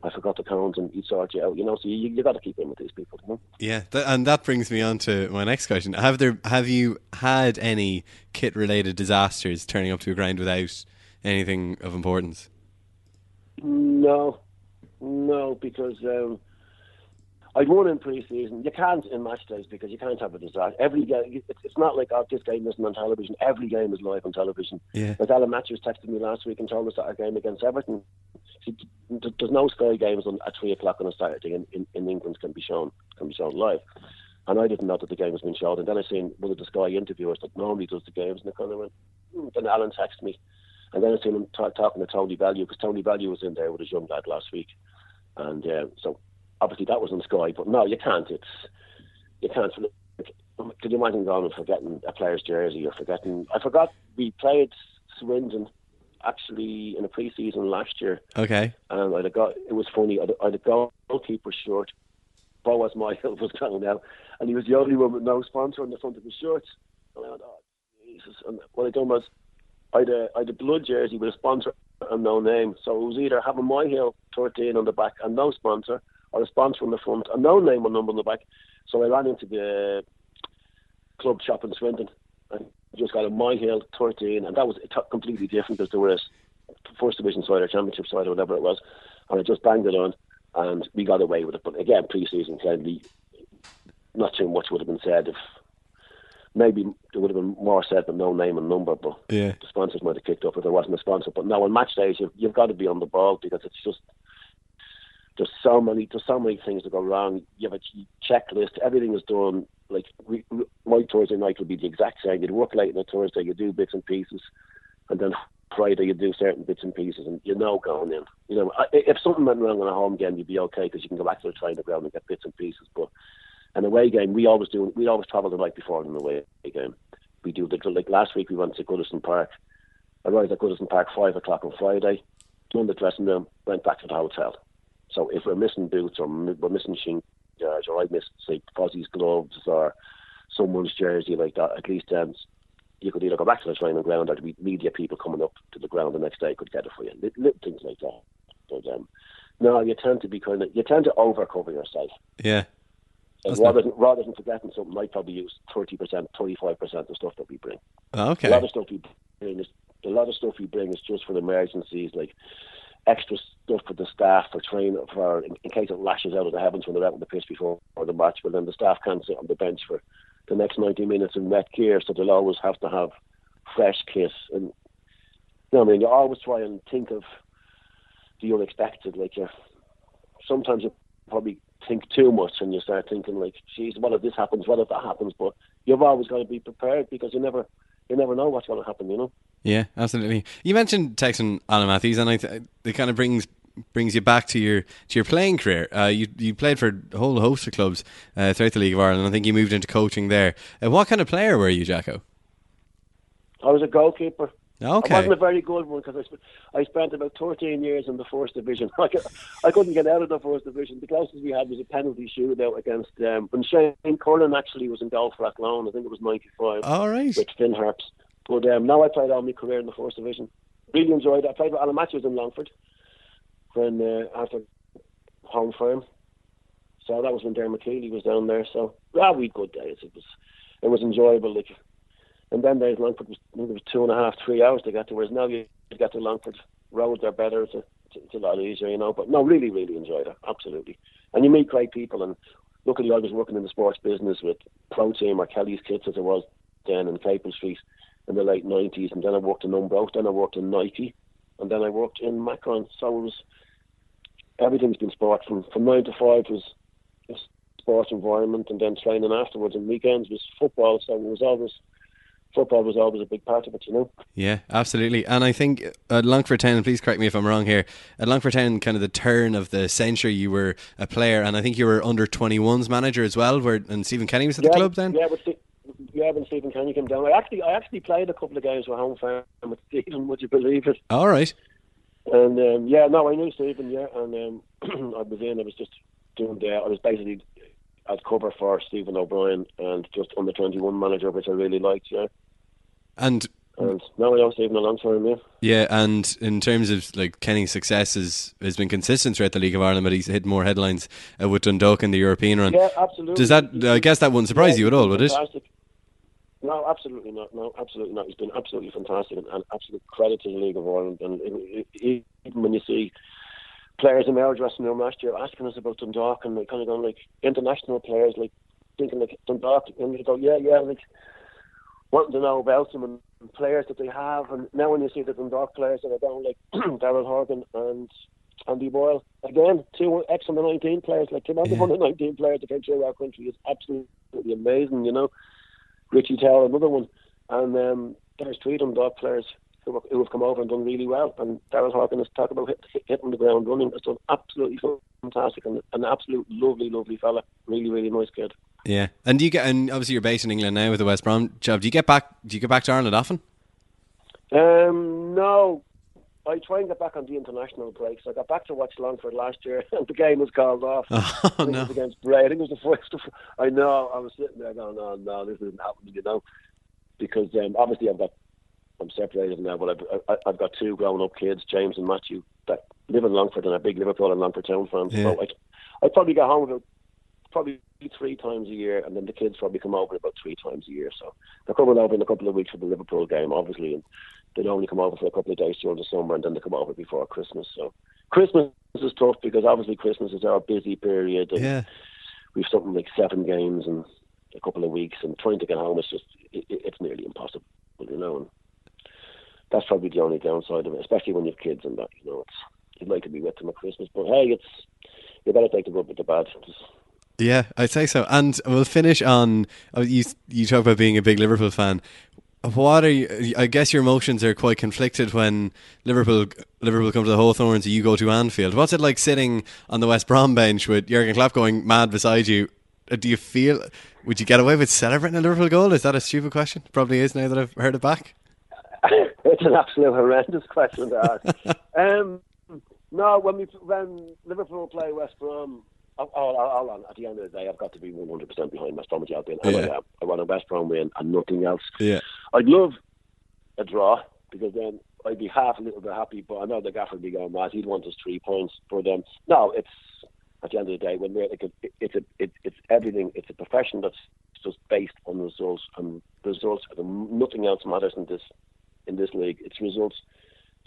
I forgot the cones and he'd sort you out. You know, so you, you got to keep in with these people. You know? Yeah, th- and that brings me on to my next question. Have there have you had any kit related disasters turning up to a ground without anything of importance? No, no, because um, I'd won in pre-season. You can't in match days because you can't have a disaster. Every game, it's, not like oh, this game isn't on television. Every game is live on television. Yeah. Like Alan Matthews texted me last week and told us that our game against Everton, see, th- there's no Sky games on, at three o'clock on a Saturday in, in, in England can be shown can be shown live. And I didn't know that the game was being shown. And then I seen one of the Sky interviewers that normally does the games, and I kind of went. Hmm. Then Alan texted me, and then I seen him ta talking to Tony Value because Tony Value was in there with his young lad last week, and uh, so obviously that was on Sky. But no, you can't. It's you can't. Could you imagine going and forgetting a player's jersey or forgetting? I forgot we played Swindon actually in a pre-season last year, Okay. and I'd have got. It was funny. I'd, I'd have goalkeeper shirt. Boaz Myhill was going out, and he was the only one with no sponsor on the front of his shirt. And I went, oh, Jesus. And what I done was, I'd a, I'd a blood jersey with a sponsor and no name. So it was either having Myhill 13 on the back and no sponsor, or a sponsor on the front and no name or number on the back. So I ran into the club shop in Swindon and just got a Myhill 13, and that was completely different because there was first division side or championship side or whatever it was, and I just banged it on, and we got away with it. But again, pre-season friendly, not too much would have been said if maybe there would have been more said but no name and number. But Yeah. the sponsors might have kicked up if there wasn't a sponsor. But now on match days, you've, you've got to be on the ball because it's just there's so many there's so many things that go wrong. You have a checklist. Everything is done. Like we, my Thursday night would be the exact same. You'd work late on a Thursday, you do bits and pieces, and then Friday you do certain bits and pieces, and you know going in. You know, if something went wrong on a home game, you'd be okay because you can go back to the training ground and get bits and pieces. But an away game, we always do. We always travel the night before an away game. We do the like last week we went to Goodison Park. Arrived at Goodison Park five o'clock on Friday. Done the dressing room, went back to the hotel. So if we're missing boots or we're missing shin guards or I missed say Fozzie's gloves or someone's jersey like that, at least then you could either go back to the training ground or there'd be media people coming up to the ground the next day could get it for you. Little, little things like that. But um, no, you tend to be kind of you tend to overcover yourself. Yeah. And rather, than, rather than forgetting something, I probably use thirty percent, thirty five percent of stuff that we bring. Okay. A lot of stuff we bring is a lot of stuff we bring is just for emergencies, like extra stuff for the staff for training for in, in case it lashes out of the heavens when they're out on the pitch before or the match. But then the staff can't sit on the bench for the next ninety minutes in wet gear, so they'll always have to have fresh kit. And you know, I mean, you always try and think of the unexpected. Like you, sometimes you probably think too much and you start thinking like, geez, what if this happens? What if that happens? But you've always got to be prepared because you never, you never know what's going to happen. You know. Yeah, absolutely. You mentioned texting Alan Matthews, and I th- it kind of brings brings you back to your to your playing career. Uh, you you played for a whole host of clubs uh, throughout the League of Ireland. I think you moved into coaching there. Uh, what kind of player were you, Jacko? I was a goalkeeper. Okay. I wasn't a very good one because I, sp- I spent about 13 years in the first division. I, cou- I couldn't get out of the first division. The closest we had was a penalty shootout against um, when Shane Cullen actually was in goal for Athlone. I think it was 95. All right. With Finn Harps. But um, now I played all my career in the first division. Really enjoyed it. I played with Alan Matthews in Longford when uh, after Home Farm. So that was when Dermot Keely was down there. So yeah, we had good days. It was it was enjoyable. Like and then days Longford was it was two and a half, three hours to get to. Whereas now you get to Longford, roads are better. It's a, it's a lot easier, you know. But no, really, really enjoyed it. Absolutely. And you meet great people. And luckily, I was working in the sports business with Pro Team or Kelly's Kits as it was then in Capel Street in the late nineties. And then I worked in Umbro. Then I worked in Nike, and then I worked in Macron. So it was everything's been sport from from nine to five was a sports environment, and then training afterwards. And weekends was football. So it was always football was always a big part of it, you know. Yeah, absolutely. And I think at Longford Town, please correct me if I'm wrong here, at Longford Town, kind of the turn of the century, you were a player, and I think you were under 21s manager as well, where and Stephen Kenny was at yeah, the club then? Yeah, but Ste- yeah, when Stephen Kenny came down, I actually I actually played a couple of games with home farm with Stephen. Would you believe it? All right. And um, yeah, no, I knew Stephen. Yeah, and um, I was in. I was just doing the. I was basically at cover for Stephen O'Brien and just under twenty one manager, which I really liked. Yeah. And And now I know Stephen a long time. Yeah. yeah, and in terms of like Kenny's success has has been consistent throughout the League of Ireland, but he's hit more headlines uh, with Dundalk in the European run. Yeah, absolutely. Does that? I guess that wouldn't surprise Yeah, you at all, would it? No, absolutely not. No, absolutely not. He's been absolutely fantastic and, and absolute credit to the League of Ireland. And it, it, even when you see players in our dressing room last year asking us about Dundalk and they kind of going like international players, like thinking like Dundalk, and you go, yeah, yeah, like wanting to know about them and, and players that they have. And now when you see the Dundalk players that are down, like Daryl Horgan and Andy Boyle, again, two ex under 19 players, like the amount of under 19 players that came through our country is absolutely amazing, you know. Richie Towell, another one. And um, there's three Dundalk players who, who have come over and done really well. And Horgan has talked about hit, hit, hitting the ground running. It's done absolutely fantastic and an absolute lovely, lovely fella. Really, really nice kid. Yeah, and do you get and obviously you're based in England now with the West Brom job. Do you get back? Do you get back to Ireland often? Um, no, I try and get back on the international breaks. I got back to watch Longford last year, and the game was called off. Oh, no. It was against Bray. I think it was the first. I know. I was sitting there going, "No, no, this isn't happening," you know, because um, obviously I've got I'm separated now, but I've I, I've got two grown-up kids, James and Matthew, that live in Longford and are big Liverpool and Longford Town fans. Yeah. So I I probably get home about probably three times a year, and then the kids probably come over about three times a year. So they're coming over in a couple of weeks for the Liverpool game, obviously, and they'd only come over for a couple of days during the summer, and then they come over before Christmas. So Christmas is tough because obviously Christmas is our busy period. And Yeah. we've something like seven games in a couple of weeks, and trying to get home is just it- it's nearly impossible, you know. And that's probably the only downside of it, especially when you've kids and that. You know, it's you'd like to be with them at Christmas, but hey, it's you to take the good with the bad. Just, Yeah, I'd say so. And we'll finish on oh, you. You talk about being a big Liverpool fan. What are you? I guess your emotions are quite conflicted when Liverpool Liverpool come to the Hawthorns and you go to Anfield. What's it like sitting on the West Brom bench with Jurgen Klopp going mad beside you? Uh, Do you feel? Would you get away with celebrating a Liverpool goal? Is that a stupid question? Probably is now that I've heard it back. it's an absolute horrendous question to ask. um, no, when we when Liverpool play West Brom, oh, hold on. At the end of the day, I've got to be one hundred percent behind West Bromwich Albion. And I Yeah. am. I want a West Brom win and nothing else. Yeah. I'd love a draw because then I'd be half a little bit happy. But I know the gaffer would be going mad. He'd want us three points for them. No, it's at the end of the day when we're like a, it's a it, it's everything. It's a profession that's just based on results and results. Nothing else matters in this in this league. It's results.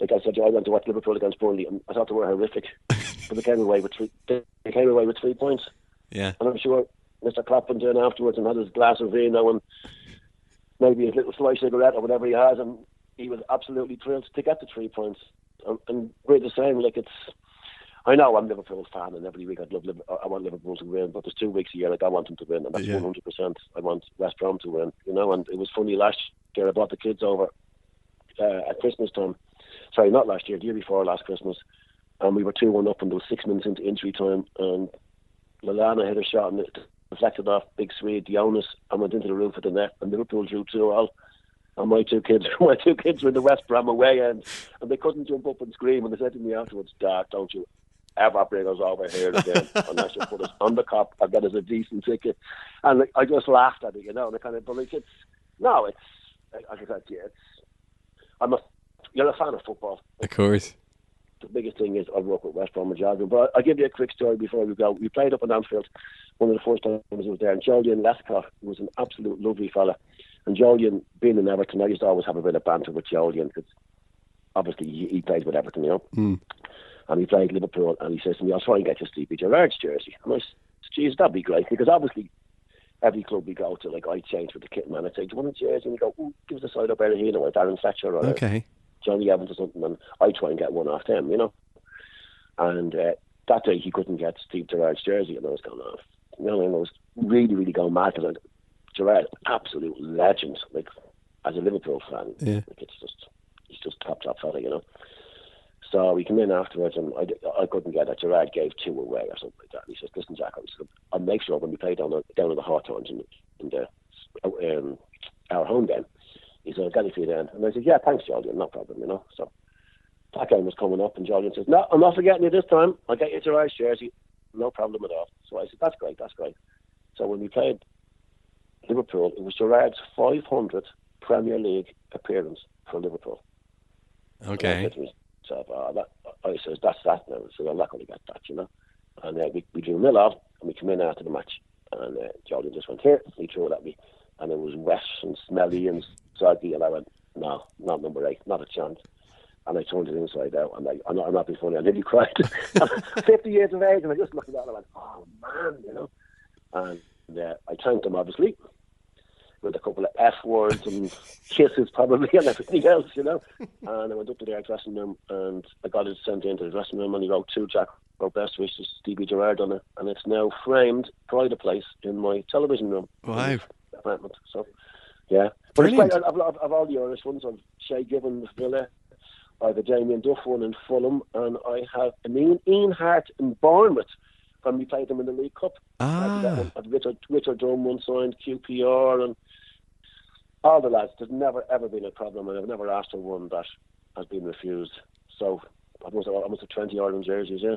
Like I said, I went to watch Liverpool against Burnley, and I thought they were horrific, but they came away with three. They came away with three points. Yeah. And I'm sure Mr. Klopp went in afterwards and had his glass of vino and maybe his little slice cigarette or whatever he has, and he was absolutely thrilled to get the three points. And, and we're the same. Like it's, I know I'm a Liverpool fan, and every week I'd love I want Liverpool to win, but there's two weeks a year like I want them to win, and that's Yeah. 100. percent I want West Brom to win. You know, and it was funny last year. I brought the kids over uh, at Christmas time. Sorry, not last year, the year before last Christmas, and we were two one up, and there was six minutes into injury time, and Lallana hit a shot and it deflected off Big Swede, Jonas, and went into the roof of the net, and Liverpool drew two all. And my two kids, my two kids were in the West Brom away end, and they couldn't jump up and scream. And they said to me afterwards, "Dad, don't you ever bring us over here again unless you put us on the Kop and get us a decent ticket." And like, I just laughed at it, you know. And I kind of, but like it's no, it's like I said, yeah, it's. I'm a, you're a fan of football Of course. the biggest thing is I work with West Bromwich Albion. But I'll give you a quick story before we go. We played up in Anfield one of the first times I was there, and Joleon Lescott was an absolute lovely fella. And Joleon, being in Everton, I used to always have a bit of banter with Joleon because obviously he, he played with Everton, you know. Mm. And he played Liverpool, and he says to me, I'll try and get you Stevie Gerrard's jersey. And I said, geez, that'd be great, because obviously every club we go to, like I change with the kit man, I'd say, do you want a jersey? And he'd go, Ooh, give us a side up know, with Darren Fletcher or Okay. Jonny Evans or something, and I try and get one off them, you know. And uh, that day he couldn't get Steve Gerrard's jersey, and I was going off. You know, and I was really, really going mad because Gerrard, absolute legend, like as a Liverpool fan, Yeah. like it's just he's just top top fella, you know. So we came in afterwards, and I, I couldn't get it. Gerrard gave two away or something like that. And he says, "Listen, Jack, I'll make sure when we play down the, down at the Hawthorns in, in the um, our home game." He said, "I'll get it for you then." And I said, "Yeah, thanks, Joleon, no problem, you know." So that game was coming up, and Joleon says, "No, I'm not forgetting you this time. I'll get you Gerrard's jersey, no problem at all." So I said, "That's great, that's great." So when we played Liverpool, it was Gerrard's 500th Premier League appearance for Liverpool. And Okay. To myself, oh, I says, that's that now. So I'm not going to get that, you know. And uh, we, we drew nil off, and we came in after the match. And uh, Jordan just went, here, he threw it at me. And it was wet and smelly and soggy. And I went, no, not number eight, not a chance. And I turned it inside out, and I, I'm, not, I'm not being funny, I nearly cried. 50 years of age, and I just looked at that and I went, oh, man, you know. And uh, I thanked him, obviously, with a couple of F words and kisses probably and everything else, you know. And I went up to their dressing room and I got it sent into the dressing room and he wrote two Jack wrote best wishes Stevie Gerrard on it and it's now framed pride of place in my television room. Wow. Apartment. So yeah. But it's Brilliant. great. I've, I've, I've all the Irish ones. I've Shay with Villa. I have a Damien Duff one in Fulham and I have an Ian, Ian Harte in Bournemouth when we played them in the League Cup. Ah. Richard, Richard Dunne one signed, QPR, and all the lads. There's never ever been a problem, and I've never asked for one that has been refused. So I must have, I must have 20 Ireland jerseys, yeah.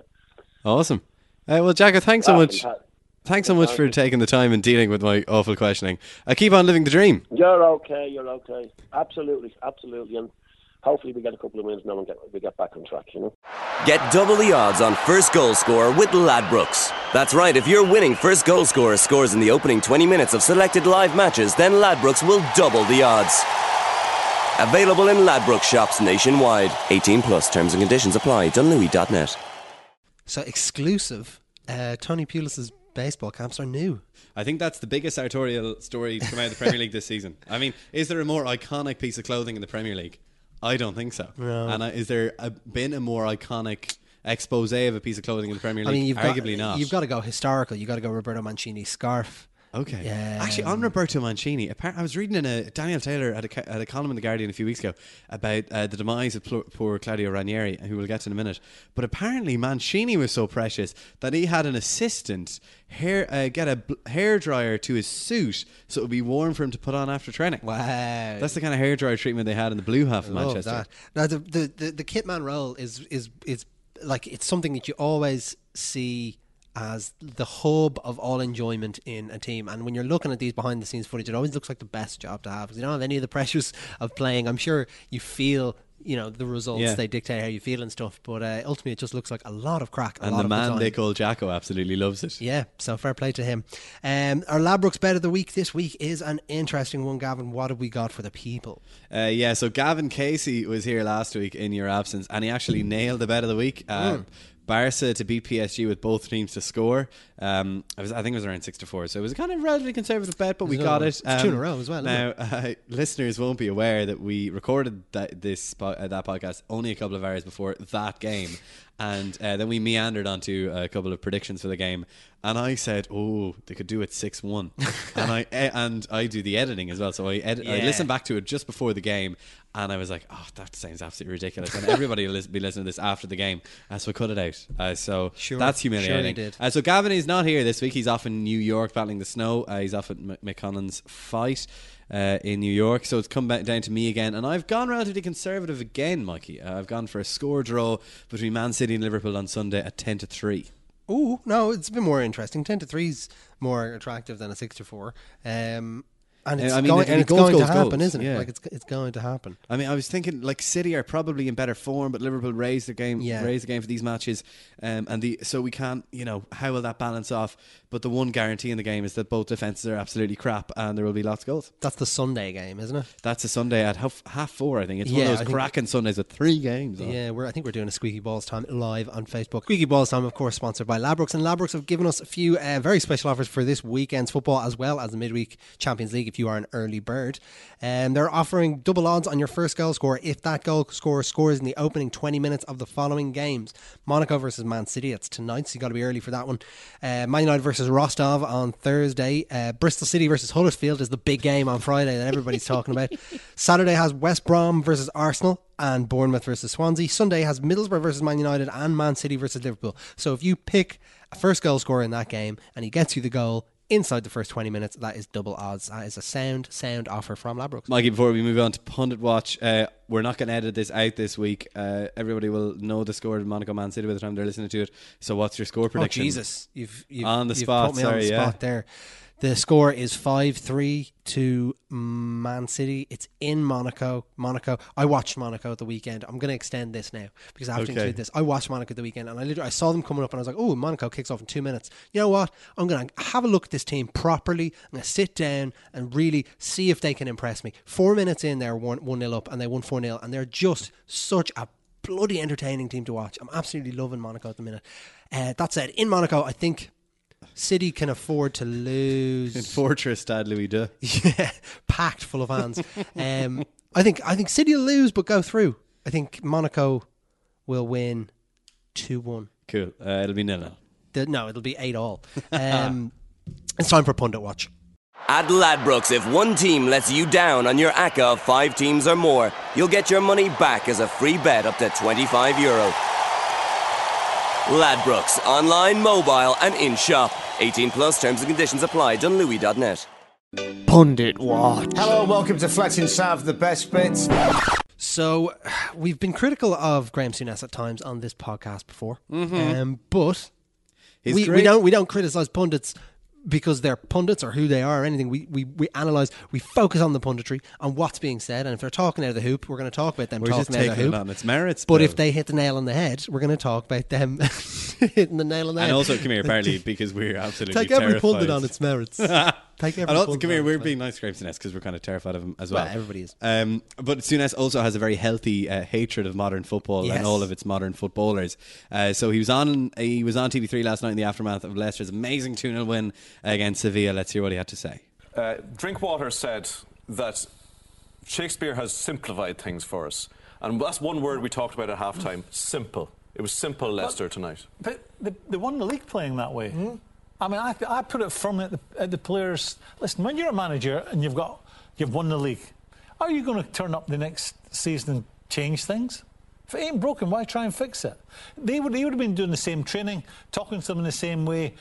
Awesome. Uh, well, Jacko, thanks so Ah, much. Thanks so much for taking the time and dealing with my awful questioning. I keep on living the dream. You're okay, you're okay. Absolutely, absolutely. And hopefully we get a couple of wins now and get, we get back on track, you know. Get double the odds on first goal scorer with Ladbrokes. That's right, if your winning first goal scorer scores in the opening 20 minutes of selected live matches, then Ladbrokes will double the odds. Available in Ladbrokes shops nationwide. 18 plus terms and conditions apply. Dunlewy.net. So exclusive. Uh, Tony Pulis's baseball camps are new. I think that's the biggest sartorial story to come out of the Premier League this season. I mean, is there a more iconic piece of clothing in the Premier League? I don't think so. No. And uh, is there a, been a more iconic expose of a piece of clothing in the Premier League? I mean, you've Arguably got, not. You've got to go historical. You've got to go Roberto Mancini scarf. Okay. Yeah. Actually, on Roberto Mancini, appar- I was reading in a Daniel Taylor had a, had a column in the Guardian a few weeks ago about uh, the demise of pl- poor Claudio Ranieri, who we'll get to in a minute. But apparently, Mancini was so precious that he had an assistant hair uh, get a bl- hair dryer to his suit so it would be warm for him to put on after training. Wow. That's the kind of hair dryer treatment they had in the blue half of Love Manchester. that. Now the, the the the kitman role is is is like it's something that you always see as the hub of all enjoyment in a team. And when you're looking at these behind the scenes footage, it always looks like the best job to have because you don't have any of the pressures of playing. I'm sure you feel. You know the results; Yeah. they dictate how you feel and stuff. But uh, ultimately, it just looks like a lot of craic. And the man they call Jacko absolutely loves it. Yeah, so fair play to him. Um, our Ladbrokes bet of the week this week is an interesting one, Gavin. What have we got for the people? Uh, yeah, so Gavin Casey was here last week in your absence, and he actually nailed the bet of the week. Uh, Mm. Barca to beat PSG with both teams to score. Um, I, was, I think it was around six to four, so it was a kind of relatively conservative bet, but we got it. Um, it's two in a row as well, Now, uh, listeners won't be aware that we recorded that this uh, that podcast only a couple of hours before that game, and uh, then we meandered onto a couple of predictions for the game. And I said, "Oh, they could do it six one," and I eh, and I do the editing as well. So I edit, I listen back to it just before the game, and I was like, "Oh, that sounds absolutely ridiculous." And everybody will be listening to this after the game, uh, so I cut it out. Uh, so Sure. that's Sure humiliating. did. Uh, so Gavin is not here this week. He's off in New York battling the snow. Uh, he's off at M- McConnell's fight. Uh, in New York, so it's come back down to me again, and I've gone relatively conservative again, Mikey. Uh, I've gone for a score draw between Man City and Liverpool on Sunday at ten to three. Oh, no, it's a bit more interesting. Ten to three is more attractive than a six to four. Um, and it's I mean, going, and it's goals, going goals, to happen, goals. isn't it? Yeah. Like it's it's going to happen. I mean, I was thinking like City are probably in better form, but Liverpool raised the game, Yeah. raised the game for these matches, um, and the so we can't, you know, how will that balance off? But the one guarantee in the game is that both defenses are absolutely crap, and there will be lots of goals. That's the Sunday game, isn't it? That's a Sunday at half, half four, I think. It's one Yeah, I of those cracking Sundays with three games. on. Yeah, we're, I think we're doing a Squeaky Balls Time live on Facebook. Squeaky Balls Time, of course, sponsored by Ladbrokes. And Ladbrokes have given us a few uh, very special offers for this weekend's football as well as the midweek Champions League if you are an early bird. And they're offering double odds on your first goal score if that goal scorer scores in the opening 20 minutes of the following games Monaco versus Man City. It's tonight, so you've got to be early for that one. Uh, Man United versus Rostov on Thursday. Uh, Bristol City versus Huddersfield is the big game on Friday that everybody's talking about. Saturday has West Brom versus Arsenal and Bournemouth versus Swansea. Sunday has Middlesbrough versus Man United and Man City versus Liverpool. So if you pick a first goal scorer in that game and he gets you the goal inside the first 20 minutes, that is double odds. That is a sound, sound offer from Ladbrokes. Mikey, before we move on to Pundit Watch, uh, we're not going to edit this out this week. Uh, everybody will know the score of Monaco Man City by the time they're listening to it. So, what's your score prediction? Oh? Jesus! You've, you've on the spot. Put me sorry, on the yeah. spot there. The score is five three to Man City. It's in Monaco. Monaco. I watched Monaco at the weekend. I'm going to extend this now because I have to include this. I watched Monaco at the weekend and I literally I saw them coming up and I was like, oh, Monaco kicks off in two minutes. You know what? I'm going to have a look at this team properly. I'm going to sit down and really see if they can impress me. Four minutes in, they're one one nil up and they won four 0 and they're just such a bloody entertaining team to watch. I'm absolutely loving Monaco at the minute. Uh, that said, in Monaco, I think City can afford to lose. In Fortress Stade Louis II. yeah, packed full of fans. um, I think I think City will lose but go through. I think Monaco will win two one. Cool. Uh, it'll be nil nil. No, it'll be eight all. Um, it's time for pundit watch. At Ladbrokes, if one team lets you down on your ACCA of five teams or more, you'll get your money back as a free bet up to 25 euro. Ladbrokes, online, mobile, and in shop. 18 plus terms and conditions apply. Dunlewy.net. Pundit Watch. Hello, welcome to Fletching Sav, the best bits. So, we've been critical of Graham Souness at times on this podcast before, Mhm. um, but He's we, we don't we don't criticize pundits because they're pundits or who they are or anything. We we, we analyze, we focus on the punditry on what's being said, and if they're talking out of the hoop, we're going to talk about them We're talking just out of the hoop. it on its merits. But though. if they hit the nail on the head, we're going to talk about them hitting the nail on the and head. And also, come here, apparently, because we're absolutely Take every terrified. pundit on its merits. Take every and also, pundit come here, we're being nice to Graham Souness because we're kind of terrified of him as well. Well, everybody is. Um, but Souness also has a very healthy uh, hatred of modern football Yes. and all of its modern footballers. Uh, so he was on he was on TV3 last night in the aftermath of Leicester's amazing 2 0 win against Sevilla. Let's hear what he had to say. Uh, Drinkwater said that Shakespeare has simplified things for us. And that's one word we talked about at halftime simple. It was simple Leicester tonight. But they, they won the league playing that way. I mean, I, I put it firmly at the, at the players. Listen, when you're a manager and you've got you've won the league, are you going to turn up the next season and change things? If it ain't broken, why try and fix it? They would they would have been doing the same training, talking to them in the same way,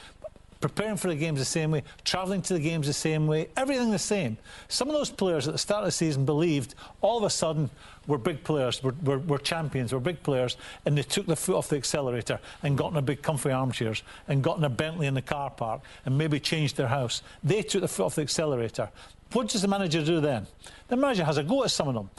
preparing for the games the same way, travelling to the games the same way, everything the same. Some of those players at the start of the season believed all of a sudden we're big players, we're, we're, we're champions, we're big players, and they took the foot off the accelerator and got in a big comfy armchairs and got in a Bentley in the car park and maybe changed their house. They took the foot off the accelerator. What does the manager do then? The manager has a go at some of them,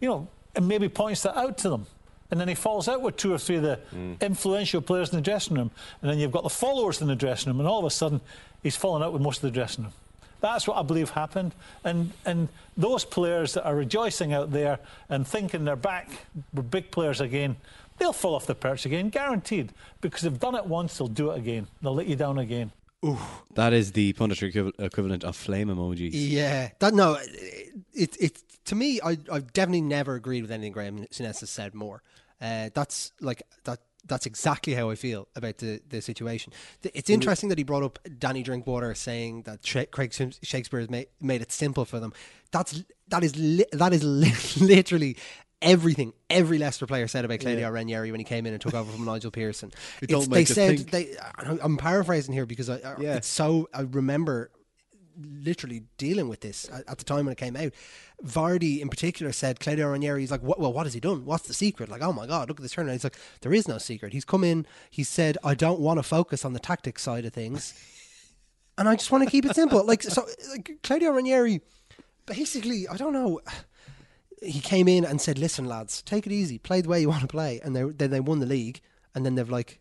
you know, and maybe points that out to them. And then he falls out with two or three of the mm. influential players in the dressing room. And then you've got the followers in the dressing room. And all of a sudden, he's fallen out with most of the dressing room. That's what I believe happened. And, and those players that are rejoicing out there and thinking they're back, we're big players again, they'll fall off the perch again, guaranteed. Because they've done it once, they'll do it again. They'll let you down again. Ooh. That is the punditry equivalent of flame emojis. Yeah, that no, it it to me, I I've definitely never agreed with anything Graham Souness has said more. Uh, that's like that. That's exactly how I feel about the, the situation. It's interesting that he brought up Danny Drinkwater saying that Craig Shakespeare has made, made it simple for them. That's that is li- that is li- literally everything every Leicester player said about Claudio Yeah. Ranieri when he came in and took over from Nigel Pearson. We don't make they said think. they. I'm paraphrasing here because I- Yeah. it's so. I remember literally dealing with this at, at the time when it came out. Vardy, in particular, said Claudio Ranieri. He's like, what, "Well, what has he done? What's the secret?" Like, "Oh my god, look at this turnaround." He's like, "There is no secret." He's come in. He said, "I don't want to focus on the tactics side of things, and I just want to keep it simple." Like, so like, Claudio Ranieri, basically, I don't know. He came in and said, "Listen, lads, take it easy. Play the way you want to play." And they then they won the league, and then they've like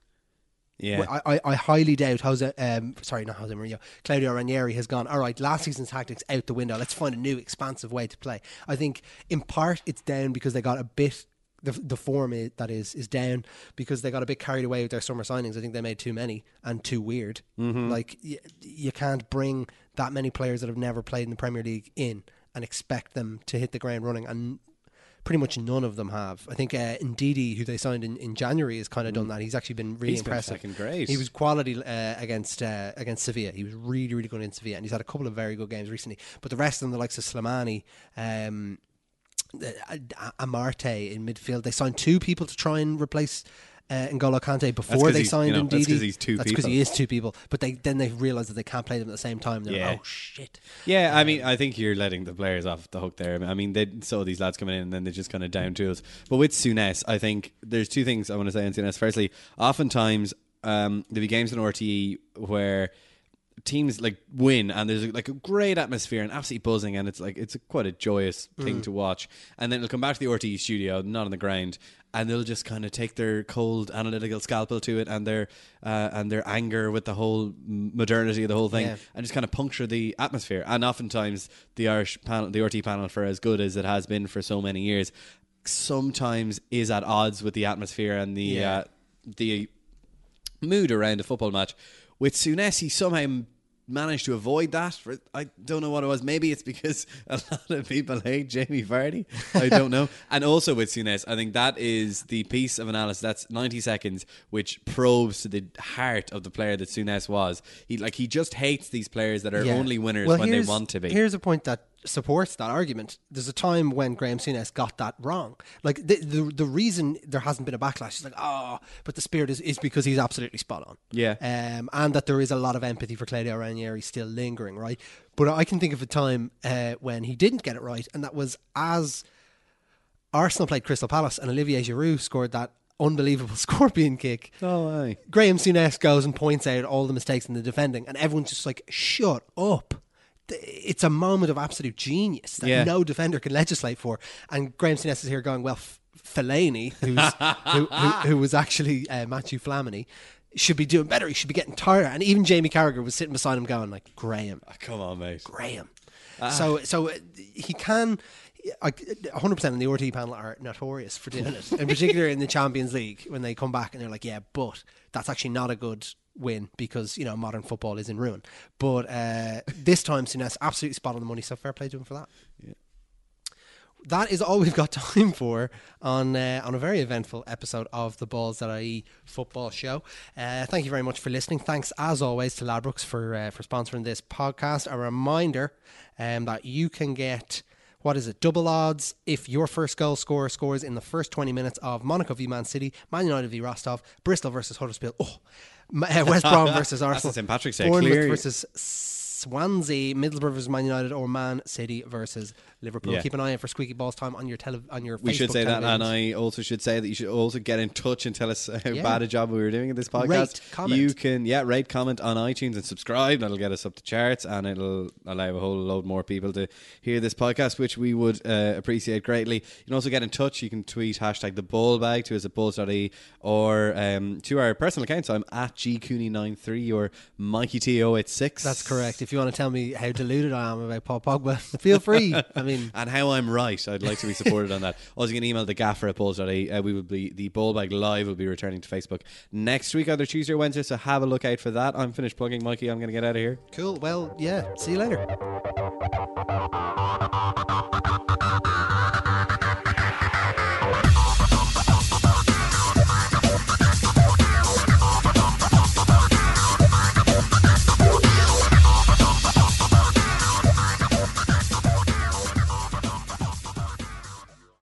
Yeah. well, I, I, I highly doubt Jose. Um, sorry, not Jose Mourinho. Claudio Ranieri has gone. All right, last season's tactics out the window. Let's find a new, expansive way to play. I think in part it's down because they got a bit. The, the form is, that is is down because they got a bit carried away with their summer signings. I think they made too many and too weird. Mhm. Like y- you can't bring that many players that have never played in the Premier League in and expect them to hit the ground running. And pretty much none of them have. I think uh, Ndidi, who they signed in, in January, has kind of done that. He's actually been really He's been impressive. fucking great. He was quality uh, against uh, against Sevilla. He was really really good in Sevilla, and he's had a couple of very good games recently. But the rest of them, the likes of Slimani. Um, uh, Amartey in midfield. They signed two people to try and replace uh, N'Golo Kante before they signed you know, Ndidi. that's 'cause he's two That's because he is two people. But they then they realised that they can't play them at the same time. They're Yeah. like, oh shit. Yeah, I mean, I think you're letting the players off the hook there. I mean, they saw these lads coming in and then they just kind of down tools. But with Souness, I think there's two things I want to say on Souness. Firstly, oftentimes um, there'll be games in RTE where teams like win and there's like a great atmosphere and absolutely buzzing and it's like it's a, quite a joyous thing Mm. to watch and then it'll come back to the RTE studio not on the ground and they'll just kind of take their cold analytical scalpel to it and their uh, and their anger with the whole modernity of the whole thing Yeah. and just kind of puncture the atmosphere and oftentimes the Irish panel the RT panel for as good as it has been for so many years sometimes is at odds with the atmosphere and the Yeah. uh, the mood around a football match. With Souness, he somehow managed to avoid that. For, I don't know what it was. Maybe it's because a lot of people hate Jamie Vardy. I don't know. and also with Souness, I think that is the piece of analysis that's 90 seconds, which probes to the heart of the player that Souness was. He like he just hates these players that are Yeah. only winners Well, when they want to be. Here's a point that supports that argument. There's a time when Graham Souness got that wrong. Like the the, the reason there hasn't been a backlash is like, oh, but the spirit is, is because he's absolutely spot on. Yeah. Um, and that there is a lot of empathy for Claudio Ranieri still lingering, right? But I can think of a time uh, when he didn't get it right, and that was as Arsenal played Crystal Palace and Olivier Giroud scored that unbelievable scorpion kick. Oh, aye. Graham Souness goes and points out all the mistakes in the defending, and everyone's just like, shut up. It's a moment of absolute genius that Yeah. no defender can legislate for. And Graham Souness is here going, well, F- Fellaini, who's, who, who, who was actually uh, Matthew Flamini, should be doing better. He should be getting tired. And even Jamie Carragher was sitting beside him going, like, Graham. Come on, mate. Graham. Ah. So, so uh, he can. I- 100% in the RT panel are notorious for doing it, in particular in the Champions League when they come back and they're like, "Yeah, but that's actually not a good win because you know modern football is in ruin." But uh, this time, Souness absolutely spot on the money. So fair play to him for that. that is all we've got time for on uh, on a very eventful episode of the Balls That IE football show. Uh, thank you very much for listening. Thanks as always to Ladbrokes for uh, for sponsoring this podcast. A reminder um, that you can get what is it? Double odds if your first goal scorer scores in the first 20 minutes of Monaco v Man City, Man United v Rostov, Bristol versus Huddersfield, oh, uh, West Brom versus Arsenal, St. Patrick's Day, Bournemouth versus Swansea, Middlesbrough versus Man United, or Man City versus Liverpool. Yeah. Keep an eye out for Squeaky Balls time on your tele- on your. We should say that, and. I also should say that you should also get in touch and tell us how Yeah. bad a job we were doing in this podcast. Rate, comment. You can, yeah, rate, comment on iTunes and subscribe. That'll get us up the charts, and it'll allow a whole load more people to hear this podcast, which we would uh, appreciate greatly. You can also get in touch. You can tweet hashtag the ball bag to us at balls.e or um, to our personal accounts. I'm at gcooney93 or Mikey T086. That's correct. If you want to tell me how deluded I am about Paul Pogba, feel free. Mean, and how I'm right. I'd like to be supported on that. Also, you can email the gaffer at balls.e. Uh, we will be the ball bag live will be returning to Facebook next week, either Tuesday or Wednesday. So have a look out for that. I'm finished plugging, Mikey. I'm going to get out of here. cool. Well, yeah. See you later.